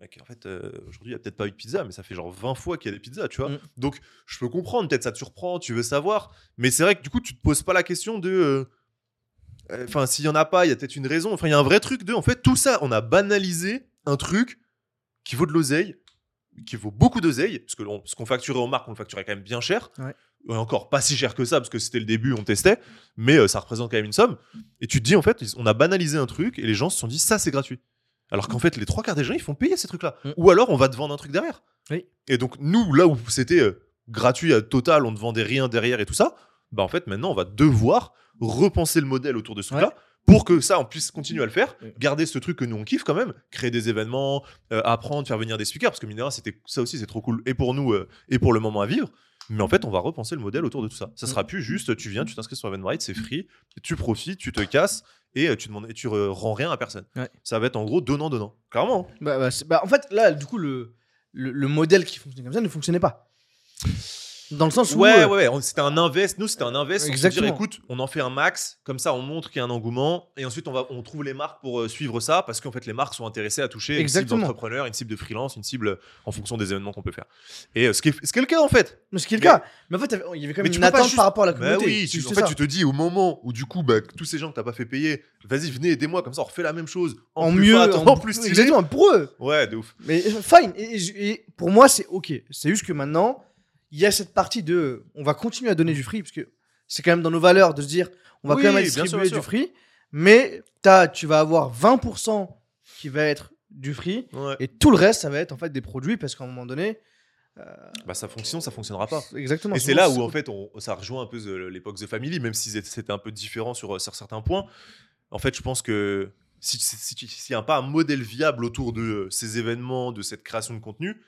Mec, en fait, euh, aujourd'hui, il n'y a peut-être pas eu de pizza, mais ça fait genre 20 fois qu'il y a des pizzas, tu vois. Mm. Donc, je peux comprendre, peut-être ça te surprend, tu veux savoir. Mais c'est vrai que du coup, tu te poses pas la question de. euh, euh, Enfin, s'il y en a pas, il y a peut-être une raison. Enfin, il y a un vrai truc de. En fait, tout ça, on a banalisé un truc qui vaut de l'oseille, qui vaut beaucoup d'oseille, parce que ce qu'on facturait aux marques, on le facturait quand même bien cher. Ouais. Et encore pas si cher que ça, parce que c'était le début, on testait, mais euh, ça représente quand même une somme. Et tu te dis, en fait, on a banalisé un truc et les gens se sont dit, ça, c'est gratuit. Alors qu'en fait, les trois quarts des gens, ils font payer ces trucs-là. Mm. Ou alors, on va te vendre un truc derrière. Oui. Et donc, nous, là où c'était euh, gratuit à total, on ne vendait rien derrière et tout ça, bah en fait, maintenant, on va devoir repenser le modèle autour de ce truc-là pour que ça, on puisse continuer à le faire, garder ce truc que nous, on kiffe quand même, créer des événements, euh, apprendre, faire venir des speakers, parce que Minera, c'était ça aussi, c'est trop cool, et pour nous, et pour le moment à vivre. Mais en fait, on va repenser le modèle autour de tout ça. Ça sera plus juste, tu viens, tu t'inscris sur Eventbrite, c'est free, tu profites, tu te casses, et euh, tu demandes, et tu re- rends rien à personne. Ouais. Ça va être en gros donnant-donnant. Clairement. hein. Bah, bah, bah, en fait, là, du coup, le, le, le modèle qui fonctionnait comme ça ne fonctionnait pas. Dans le sens où. Ouais, euh, ouais, ouais. on- C'était un invest. Nous, c'était un invest. On Exactement. dire, écoute, on en fait un max. Comme ça, on montre qu'il y a un engouement. Et ensuite, on, va, on trouve les marques pour euh, suivre ça. Parce qu'en fait, les marques sont intéressées à toucher une cible Exactement. d'entrepreneurs, une cible de freelance, une cible euh, en fonction des événements qu'on peut faire. Et ce, qui est, ce qui est le cas, en fait. Mais ce qui est le cas. Mais en fait, il y avait quand même une attente juste- par rapport à la Bah communauté. oui, tu- en fait, ça. tu te dis au moment où, du coup, bah, tous ces gens que t'as pas fait payer, vas-y, venez, aidez-moi. Comme ça, on refait la même chose. En, en plus mieux, fat, en, en plus stylé. Exactement, pour eux. Ouais, de ouf. Mais fine. Et pour moi, c'est ok. C'est juste que maintenant, il y a cette partie de. On va continuer à donner du free parce que c'est quand même dans nos valeurs de se dire, on va Oui, quand même bien sûr, distribuer du free, mais t'as, tu vas avoir 20% qui va être du free Ouais. et tout le reste, ça va être en fait des produits parce qu'à un moment donné, Bah, ça fonctionne, ça fonctionnera pas. exactement. Et c'est là où en fait on, ça rejoint un peu The- l'époque The Family, même si c'était un peu différent sur, euh, sur certains points. En fait, je pense que si si- si s'il n'y a pas un modèle viable autour de euh, ces événements, de cette création de contenu,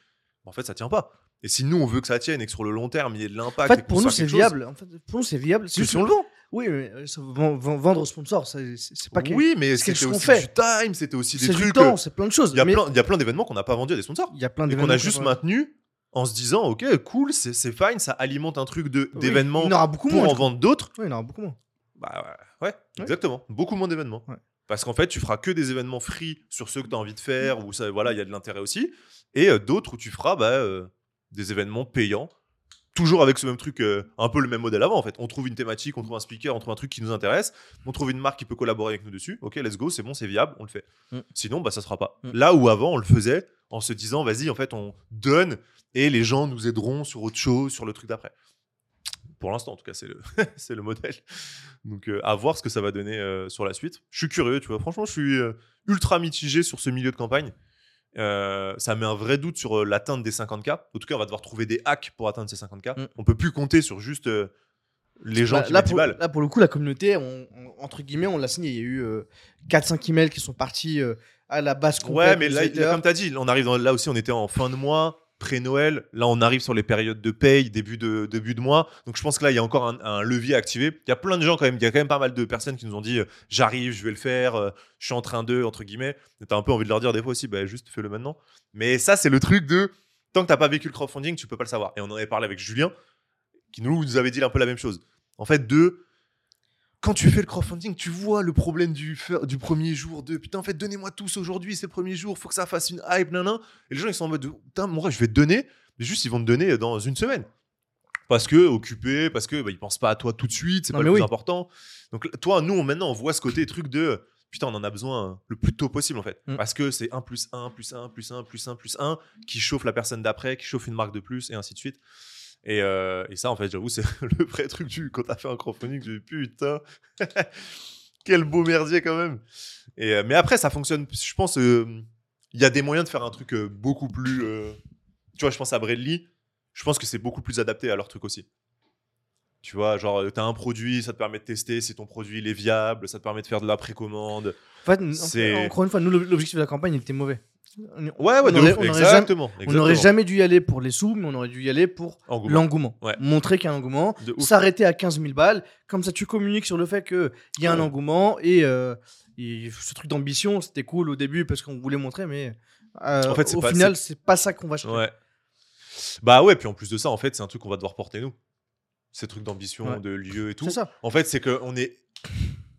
en fait, ça tient pas. Et si nous on veut que ça tienne et que sur le long terme il y ait de En l'impact, et fait, pour nous, c'est quelque viable. En fait, pour nous, c'est viable. C'est Si, on le vend. Oui, mais euh, ça, vendre au sponsor, ça, c'est c'est pas que- Oui, mais c'est quelque c'était aussi fait. du time, c'était aussi des c'est trucs. du temps, euh, c'est plein de choses. Il y a mais plein, d'événements qu'on n'a pas vendus à des sponsors. il y a plein Et qu'on d'événements a juste maintenu en se disant, ok, cool, c'est c'est fine, ça alimente un truc Oui, d'événements en beaucoup pour moins. en vendre d'autres. Oui, il y en aura beaucoup moins. Bah ouais, ouais, exactement. Beaucoup moins d'événements. Ouais. Parce qu'en fait, tu feras que des événements free sur ceux que tu as envie de faire, où ça, voilà, il y a de l'intérêt aussi. Et euh, d'autres où tu feras bah, euh, des événements payants. Toujours avec ce même truc, euh, un peu le même modèle avant en fait. On trouve une thématique, on trouve un speaker, on trouve un truc qui nous intéresse, on trouve une marque qui peut collaborer avec nous dessus. Ok, let's go, c'est bon, c'est viable, on le fait. Mm. Sinon, bah ça sera pas. Mm. Là où avant, on le faisait en se disant, vas-y, en fait, on donne et les gens nous aideront sur autre chose, sur le truc d'après. Pour l'instant, en tout cas, c'est le, <laughs> c'est le modèle. Donc, euh, à voir ce que ça va donner euh, sur la suite. Je suis curieux, tu vois. Franchement, je suis ultra mitigé sur ce milieu de campagne. Euh, ça met un vrai doute sur euh, l'atteinte des 50K. En tout cas, on va devoir trouver des hacks pour atteindre ces 50K. Mm. On peut plus compter sur juste euh, les gens qui là, mettent 10 pour, là, pour le coup, la communauté, on- on- entre guillemets, on l'a signé. Il y a eu euh, 4-5 emails qui sont partis à la base complète. Ouais, mais là, comme tu as dit, on arrive dans- là aussi, on était en fin de mois, pré-Noël. Là, on arrive sur les périodes de paye, début de, début de mois. Donc, je pense que là, il y a encore un, levier à activer. Il y a plein de gens quand même, il y a quand même pas mal de personnes qui nous ont dit euh, j'arrive, je vais le faire, euh, je suis en train de, entre guillemets. Et t'as un peu envie de leur dire des fois aussi, bah, juste fais-le maintenant. Mais ça, c'est le truc de tant que t'as pas vécu le crowdfunding, tu peux pas le savoir. Et on en avait parlé avec Julien, qui nous, nous avait dit un peu la même chose. En fait, de quand tu fais le crowdfunding, tu vois le problème du, du premier jour de putain, en fait, donnez-moi tous aujourd'hui, c'est le premier jour, faut que ça fasse une hype, nan, nan. Et les gens, ils sont en mode putain, mon gars, je vais te donner, mais juste, ils vont te donner dans une semaine. Parce que occupé, parce que bah, ils pensent pas à toi tout de suite, c'est pas le plus important. Donc, toi, nous, on- maintenant, on voit ce côté truc de putain, on en a besoin le plus tôt possible, en fait. Mm. Parce que c'est 1 plus 1, plus 1, plus 1, plus 1, plus 1 qui chauffe la personne d'après, qui chauffe une marque de plus, et ainsi de suite. Et, euh, et ça, en fait, j'avoue, c'est <laughs> le vrai truc du quand t'as fait un crowdfunding, tu dis putain, <laughs> quel beau merdier quand même. Et, euh, mais après, ça fonctionne. Je pense, euh, il y a des moyens de faire un truc beaucoup plus. tu vois, je pense à Bradley. Je pense que c'est beaucoup plus adapté à leur truc aussi. Tu vois, genre, t'as un produit, ça te permet de tester si ton produit il est viable, ça te permet de faire de la précommande. En fait, encore une fois, nous, l'objectif de la campagne il était mauvais. On- Ouais, ouais, on aurait- ouf, on aurait exactement. On n'aurait jamais dû y aller pour les sous, mais on aurait dû y aller pour Engouement. l'engouement. Ouais. Montrer qu'il y a un engouement, s'arrêter à 15 000 balles. Comme ça, tu communiques sur le fait qu'il y a un engouement. Et, euh, et ce truc d'ambition, c'était cool au début parce qu'on voulait montrer, mais euh, En fait, au pas- final, c'est pas ça qu'on va chercher. Ouais. Bah ouais, puis en plus de ça, en fait, c'est un truc qu'on va devoir porter nous. Ces trucs d'ambition, de lieu et tout. C'est ça. En fait, c'est qu'on est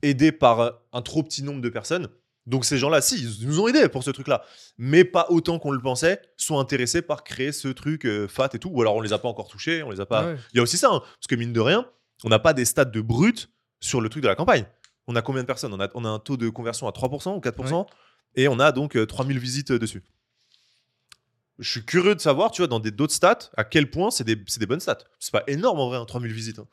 aidé par un trop petit nombre de personnes. Donc ces gens-là, si, ils nous ont aidés pour ce truc-là. Mais pas autant qu'on le pensait, sont intéressés par créer ce truc euh, fat et tout. Ou alors on les a pas encore touchés, on les a pas... Ouais. Il y a aussi ça, hein, parce que mine de rien, on n'a pas des stats de brut sur le truc de la campagne. On a combien de personnes? On a, on a un taux de conversion à 3% ou 4%, et on a donc euh, 3000 visites euh, dessus. Je suis curieux de savoir, tu vois, dans d'autres stats, à quel point c'est des, bonnes stats. C'est pas énorme en vrai, hein, 3000 visites. hein.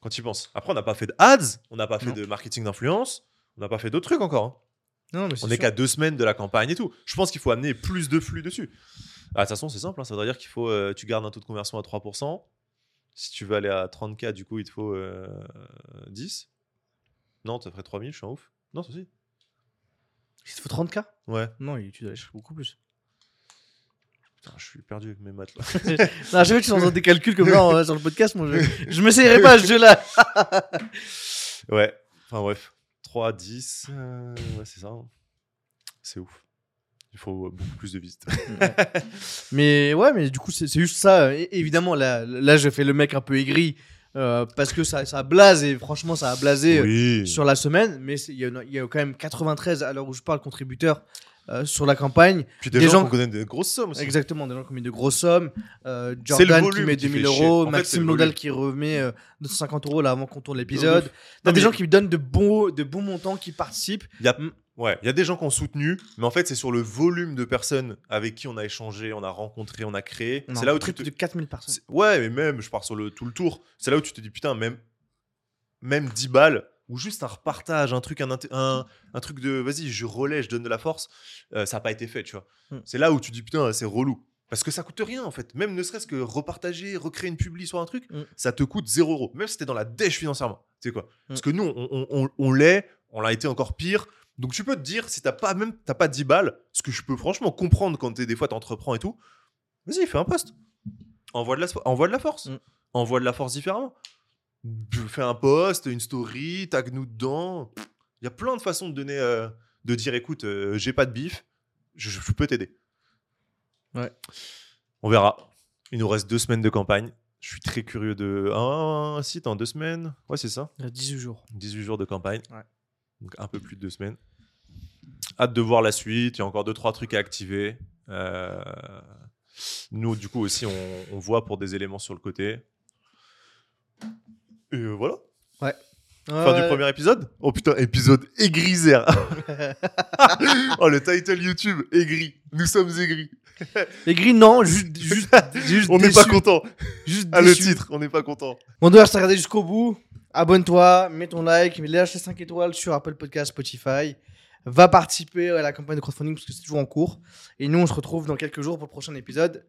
Quand tu y penses. Après, on n'a pas fait de ads, on n'a pas fait Non. de marketing d'influence, on n'a pas fait d'autres trucs encore. hein. Non, mais On c'est est sûr. qu'à deux semaines de la campagne et tout. Je pense qu'il faut amener plus de flux dessus. Ah, de toute façon, c'est simple. hein, Ça voudrait dire qu'il faut. euh, tu gardes un taux de conversion à 3%. Si tu veux aller à 30K, du coup, il te faut euh, 10. Non, ça ferait 3000, je suis en ouf. Non, ça aussi. Il te faut 30K Ouais. Non, il- tu dois aller chercher beaucoup plus. Putain, je suis perdu avec mes maths là. <laughs> non, je sais que tu entends des calculs comme ça <laughs> euh, sur le podcast. Moi, je, je m'essayerai pas à ce jeu-là. ouais. Enfin, bref. 3, 10. euh, ouais, c'est ça. hein. C'est ouf. Il faut beaucoup plus de visites. <laughs> Mais ouais, mais du coup, c'est juste ça. Évidemment, là, là, je fais le mec un peu aigri euh, parce que ça, ça blase et franchement, ça a blasé euh, oui. sur la semaine. Mais il y, y a quand même 93 à l'heure où je parle contributeurs euh, sur la campagne. Puis des, des gens, gens- qui connaissent des grosses sommes aussi. Exactement, des gens qui ont mis de grosses sommes. Euh, Jordan qui met qui 2000 fait chier. euros, Maxime volume. qui remet euh, 250 euros là avant qu'on tourne l'épisode. T'as des mais- gens qui donnent de bons, de bons montants qui participent. Il y a. Ouais, il y a des gens qui ont soutenu, mais en fait, c'est sur le volume de personnes avec qui on a échangé, on a rencontré, on a créé. C'est là où tu te... plus de 4000 personnes. Ouais, mais même, je pars sur le, tout le tour. C'est là où tu te dis, putain, même, même 10 balles, ou juste un repartage, un truc, un, inté- un, un truc de, vas-y, je relais, je donne de la force, euh, ça n'a pas été fait, tu vois. Mm. C'est là où tu dis, putain, c'est relou. Parce que ça coûte rien, en fait. Même ne serait-ce que repartager, recréer une publi sur un truc, Mm. ça te coûte 0 euros. Même si t'es dans la dèche financièrement. Tu sais quoi Parce que nous, on, on- on- on l'est, on l'a été encore pire. Donc tu peux te dire, si t'as pas même t'as pas 10 balles, ce que je peux franchement comprendre quand t'es des fois t'entreprends et tout, vas-y, fais un post. Envoie de la, envoie de la force. Envoie de la force différemment. Fais un post, une story, tag nous dedans. Il y a plein de façons de donner, euh, de dire, écoute, euh, j'ai pas de bif, je, je peux t'aider. Ouais. On verra. Il nous reste deux semaines de campagne. Je suis très curieux de. Ah, si, dans deux semaines. Ouais, c'est ça. Il y a 18 jours. 18 jours de campagne. Ouais. Donc un peu plus de deux semaines. Hâte de voir la suite. Il y a encore deux, trois trucs à activer. Euh, Nous, du coup, aussi, on, on voit pour des éléments sur le côté. Et euh, voilà. Fin du Ouais. premier épisode. Oh putain, épisode aigrisère. <laughs> oh, le title YouTube, aigri. Nous sommes aigris. <laughs> Gris, non, juste, juste, juste <laughs> On n'est pas content. Juste Ah, le titre, on n'est pas content. Bon, d'ailleurs, t'as regardé jusqu'au bout, abonne-toi, mets ton like, lâche les 5 étoiles sur Apple Podcast, Spotify. Va participer à la campagne de crowdfunding parce que c'est toujours en cours. Et nous, on se retrouve dans quelques jours pour le prochain épisode.